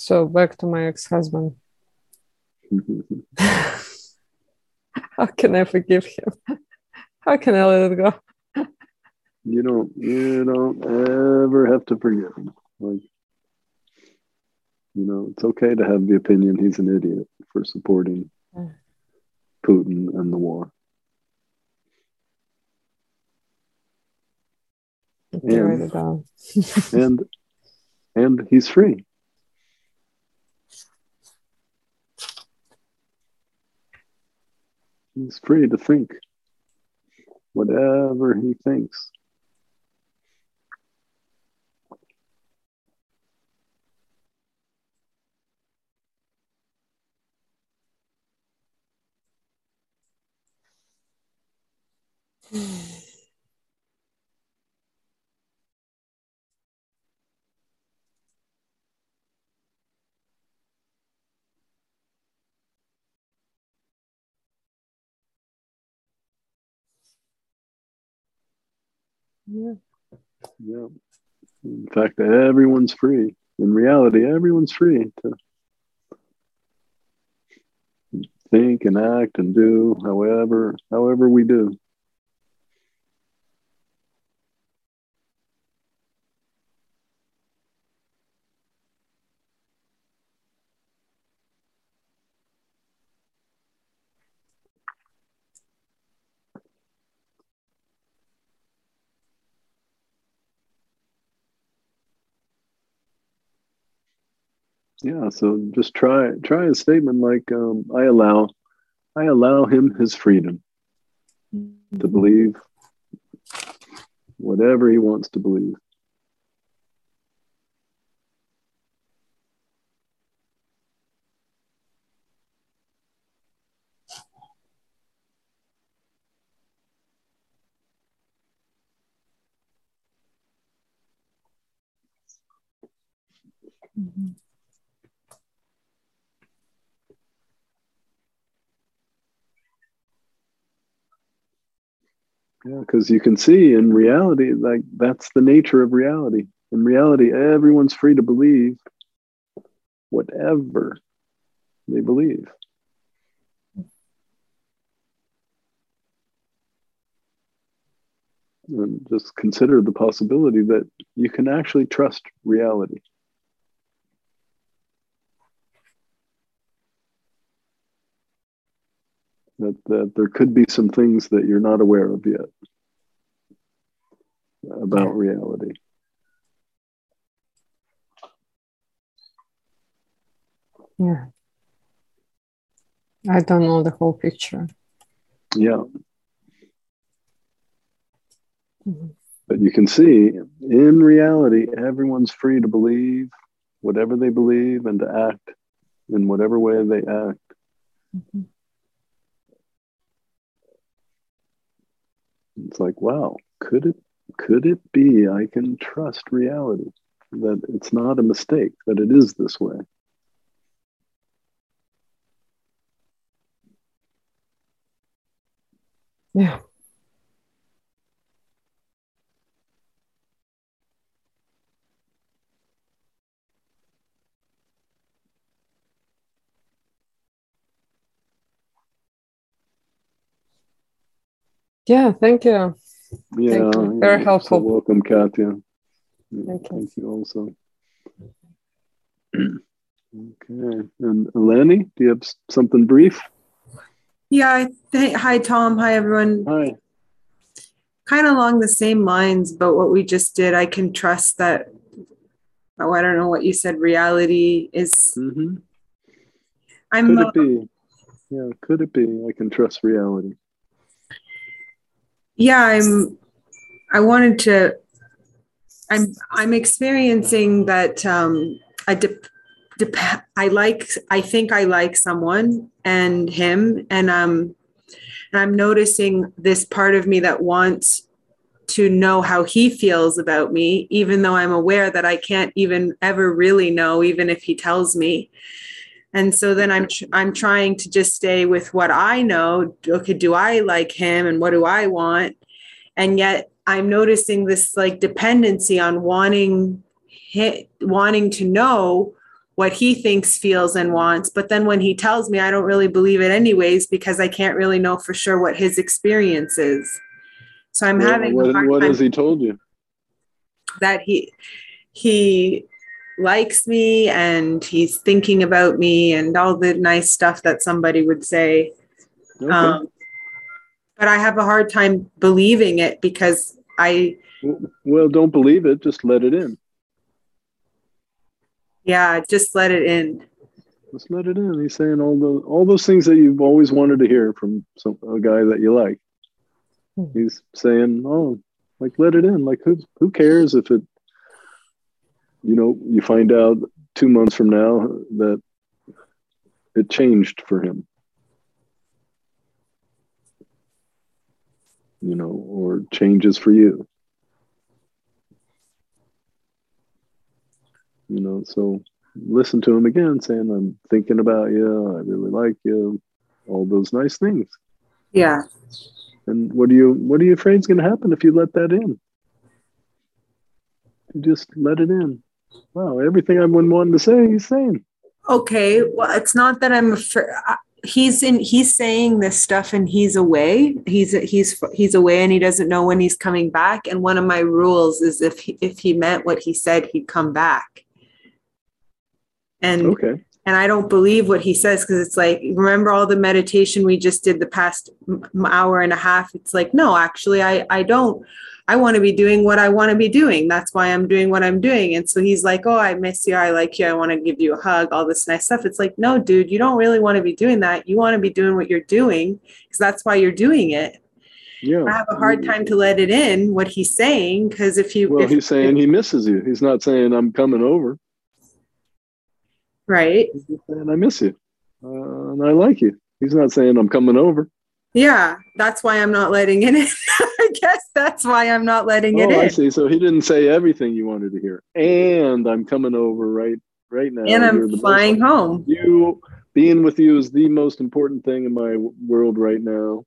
So back to my ex-husband. How can I forgive him? How can I let it go? You don't you don't ever have to forgive him. Like you know, it's okay to have the opinion he's an idiot for supporting Putin and the war. And, and and he's free. He's free to think whatever he thinks. Hmm. Yeah. Yeah. In fact, everyone's free. In reality, everyone's free to think and act and do however however we do. Yeah, so just try try a statement like um, I allow I allow him his freedom mm-hmm. to believe whatever he wants to believe. Yeah, because you can see in reality, like that's the nature of reality. In reality, everyone's free to believe whatever they believe. And just consider the possibility that you can actually trust reality. That, that there could be some things that you're not aware of yet about reality. Yeah. I don't know the whole picture. Yeah. Mm-hmm. But you can see in reality, everyone's free to believe whatever they believe and to act in whatever way they act. Mm-hmm. It's like, wow, could it could it be I can trust reality? That it's not a mistake, that it is this way. Yeah. Yeah, thank you. Yeah, you. Very yeah. helpful. So welcome, Katya. Yeah, Thank you. Thank you also. okay, and Eleni, do you have something brief? Yeah. I th- hi, Tom. Hi, everyone. Hi. Kind of along the same lines, but what we just did, I can trust that. Oh, I don't know what you said. Reality is. hmm I'm. Could uh, it be? Yeah, could it be? I can trust reality. Yeah i'm i wanted to i'm i'm experiencing that um i dep dep- i like i think i like someone and him and um and i'm noticing this part of me that wants to know how he feels about me even though i'm aware that i can't even ever really know even if he tells me and so then i'm tr- i'm trying to just stay with what i know. Okay do i like him and what do i want? And yet i'm noticing this like dependency on wanting wanting to know what he thinks feels and wants. But then when he tells me i don't really believe it anyways because i can't really know for sure what his experience is. So i'm having what, what has he told you? that he he likes me and he's thinking about me and all the nice stuff that somebody would say Okay. um, but i have a hard time believing it because I. well, don't believe it. Just let it in. yeah just let it in Just let it in. He's saying all those all those things that you've always wanted to hear from some a guy that you like. Hmm. He's saying, "Oh, like let it in. Like who who cares if it, you know, you find out two months from now that it changed for him, you know, or changes for you." You know, so listen to him again, saying, "I'm thinking about you. I really like you." All those nice things. yeah And what do you what are you afraid is going to happen if you let that in? You just let it in. Wow, everything I've been wanting to say, he's saying. okay well it's not that i'm afraid he's in he's saying this stuff and he's away. He's he's he's away and he doesn't know when he's coming back. And one of my rules is if he, if he meant what he said he'd come back. And Okay. and I don't believe what he says because it's like remember all the meditation we just did the past hour and a half? It's like no actually I I don't I want to be doing what I want to be doing that's why I'm doing what I'm doing and so he's like oh I miss you I like you I want to give you a hug all this nice stuff it's like no dude you don't really want to be doing that you want to be doing what you're doing because that's why you're doing it Yeah. I have a hard time to let it in what he's saying because if you Well, if, he's saying he misses you. He's not saying I'm coming over. right He's just saying I miss you, uh, and I like you. He's not saying I'm coming over. Yeah that's why I'm not letting it in I guess that's why I'm not letting it Oh, I see. So he didn't say everything you wanted to hear. And I'm coming over right right now. and I'm flying home. you being with you is the most important thing in my world right now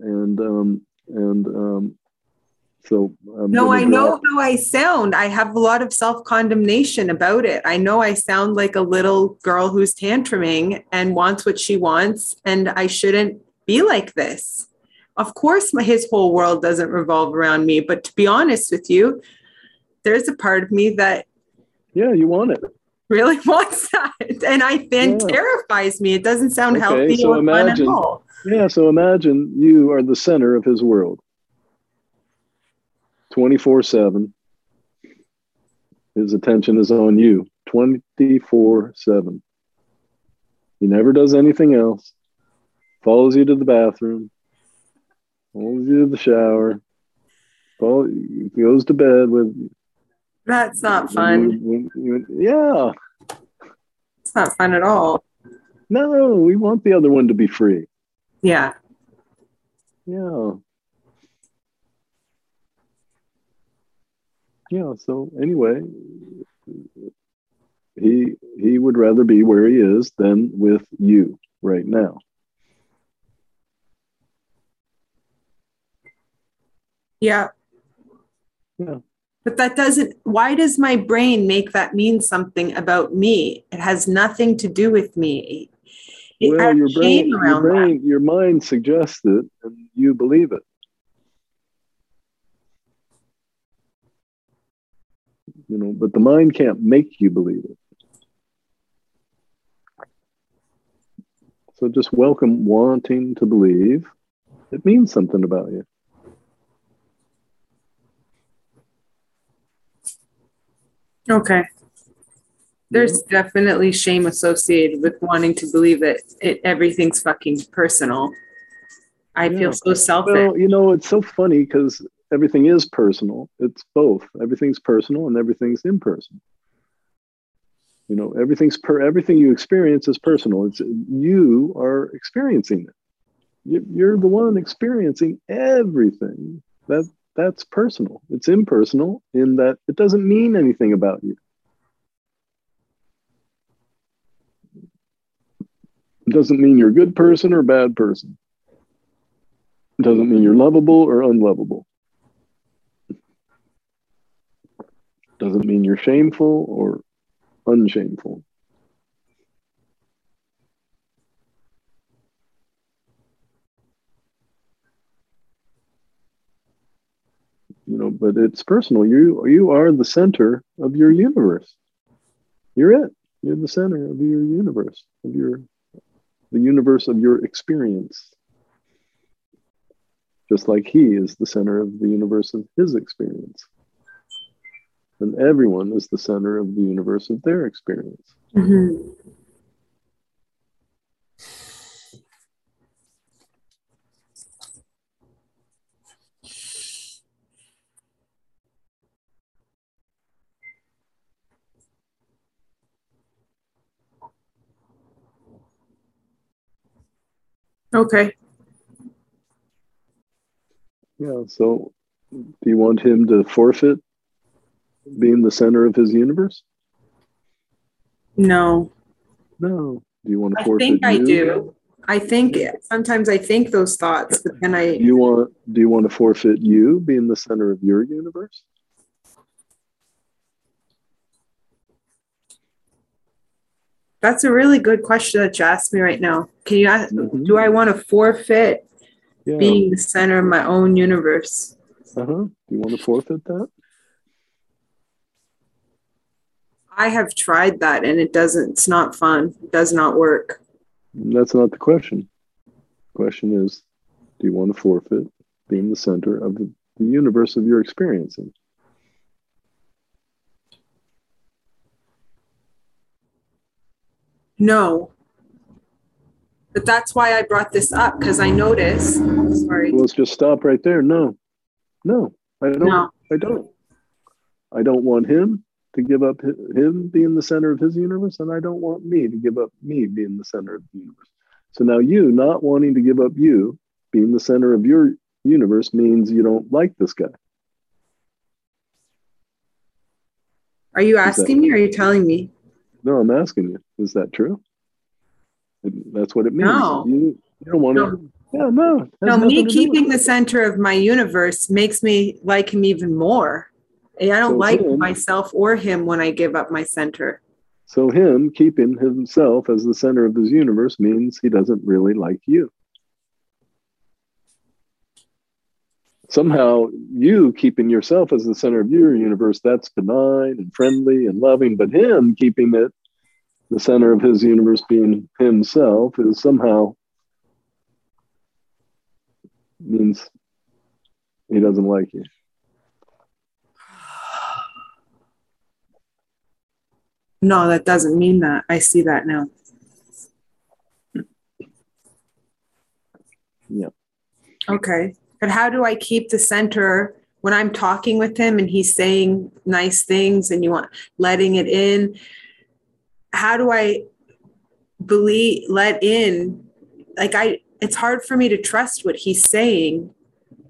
and um and um so I'm No, I know how I sound. I have a lot of self condemnation about it. I know I sound like a little girl who's tantruming and wants what she wants, and I shouldn't be like this. Of course, my, his whole world doesn't revolve around me, but to be honest with you, there's a part of me that yeah you want it really wants that, and I then Yeah. terrifies me. It doesn't sound Okay, healthy so or fun at imagine- all. yeah so imagine you are the center of his world 24 7 his attention is on you 24 7 he never does anything else follows you to the bathroom follows you to the shower follow, goes to bed with You. That's not fun. you- you- yeah It's not fun at all. no we want the other one to be free Yeah. Yeah. Yeah, so anyway, he he would rather be where he is than with you right now. Yeah. Yeah. But that doesn't, why does my brain make that mean something about me? It has nothing to do with me. It well, your brain, your, brain your mind suggests it and you believe it. You know, but the mind can't make you believe it. So just welcome wanting to believe. It means something about you. Okay. There's definitely shame associated with wanting to believe that it everything's fucking personal. I Yeah. feel so selfish. Well, you know, it's so funny because everything is personal. It's both. Everything's personal and everything's impersonal. You know, everything's per everything you experience is personal. It's you are experiencing it. You, you're the one experiencing everything. That that's personal. It's impersonal in that it doesn't mean anything about you. It doesn't mean you're a good person or a bad person. It doesn't mean you're lovable or unlovable. It Doesn't mean you're shameful or unshameful. You know, but it's personal. You you are the center of your universe. You're it. You're the center of your universe, of your the universe of your experience. Just like he is the center of the universe of his experience. And everyone is the center of the universe of their experience. Mhm. Okay. Yeah. So do you want him to forfeit being the center of his universe? No. No. Do you want to I forfeit think I you? do. I think sometimes I think those thoughts, but then I you want do you want to forfeit you being the center of your universe? That's a really good question that you asked me right now. Can you ask Mhm. do I want to forfeit Yeah. being the center of my own universe? uh-huh. Do you want to forfeit that? I have tried that and it doesn't it's not fun. It does not work. That's not the question. The question is, do you want to forfeit being the center of the, the universe of your experiencing? No. But that's why I brought this up because I notice. Sorry. Well, let's just stop right there. No, no, I don't. No. I don't. I don't want him to give up him being the center of his universe, and I don't want me to give up me being the center of the universe. So now you not wanting to give up you being the center of your universe means you don't like this guy. Are you asking me or are you telling me? No, I'm asking you. Is that true? That's what it means. No. You, you don't want to. No. Yeah, no. No, me to keeping the center of my universe makes me like him even more. I don't So like him- myself or him when I give up my center. So him keeping himself as the center of his universe means he doesn't really like you. Somehow you keeping yourself as the center of your universe, that's benign and friendly and loving, but him keeping it the center of his universe being himself is somehow means he doesn't like you. No, that doesn't mean that. I see that now. Yeah. Okay. But how do I keep the center when I'm talking with him and he's saying nice things and you want letting it in? How do I believe let in like I it's hard for me to trust what he's saying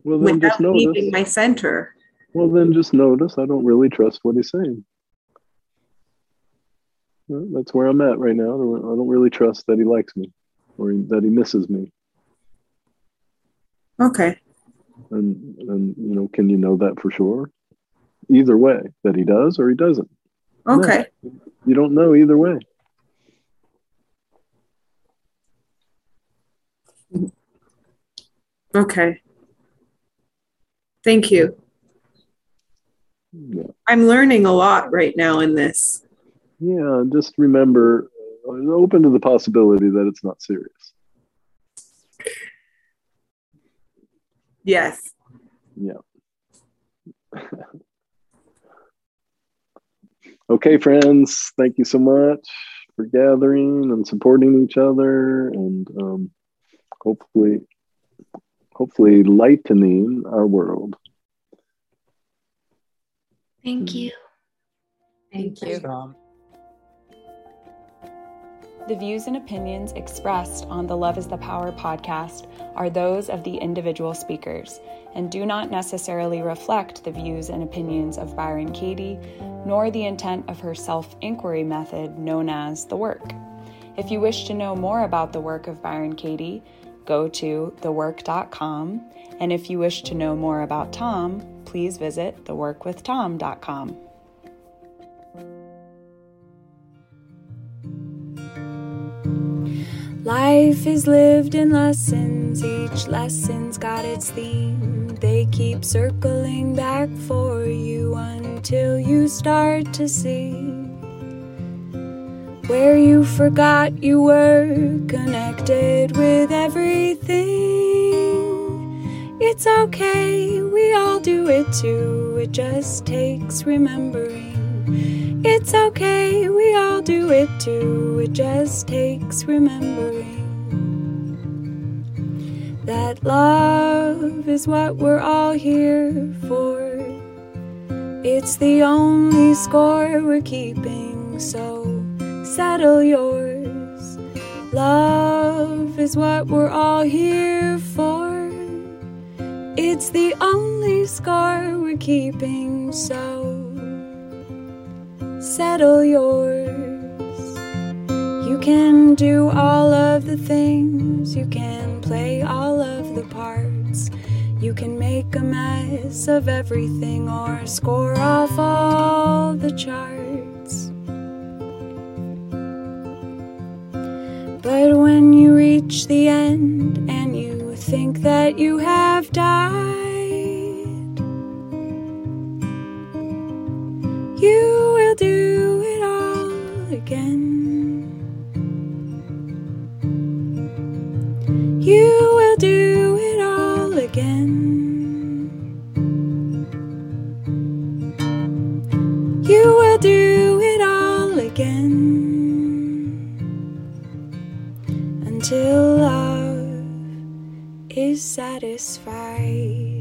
Well then without just notice. leaving my center. Well, then just notice I don't really trust what he's saying. That's where I'm at right now. I don't, really trust that he likes me or that he misses me. Okay. And, and, you know, can you know that for sure? Either way, that he does or he doesn't. Okay. You don't know either way. Okay. Thank you. Yeah. I'm learning a lot right now in this. Yeah, just remember, uh, open to the possibility that it's not serious. Yes. Yeah. okay, friends, thank you so much for gathering and supporting each other and um, hopefully hopefully lightening our world. Thank you. Thank you. The views and opinions expressed on the Love is the Power podcast are those of the individual speakers and do not necessarily reflect the views and opinions of Byron Katie, nor the intent of her self inquiry method known as the work. If you wish to know more about the work of Byron Katie, go to thework.com. And if you wish to know more about Tom, please visit theworkwithtom.com. Life is lived in lessons, each lesson's got its theme. They keep circling back for you until you start to see where you forgot you were connected with everything. It's okay, we all do it too, it just takes remembering. It's okay, we all do it too, it just takes remembering. That love is what we're all here for. It's the only score we're keeping, so settle yours. Love is what we're all here for. It's the only score we're keeping, so settle yours. You can do all of the things, you can play all of the parts. You can make a mess of everything or score off all the charts. But when you reach the end and you think that you have died, you do it all again. You will do it all again. You will do it all again until love is satisfied.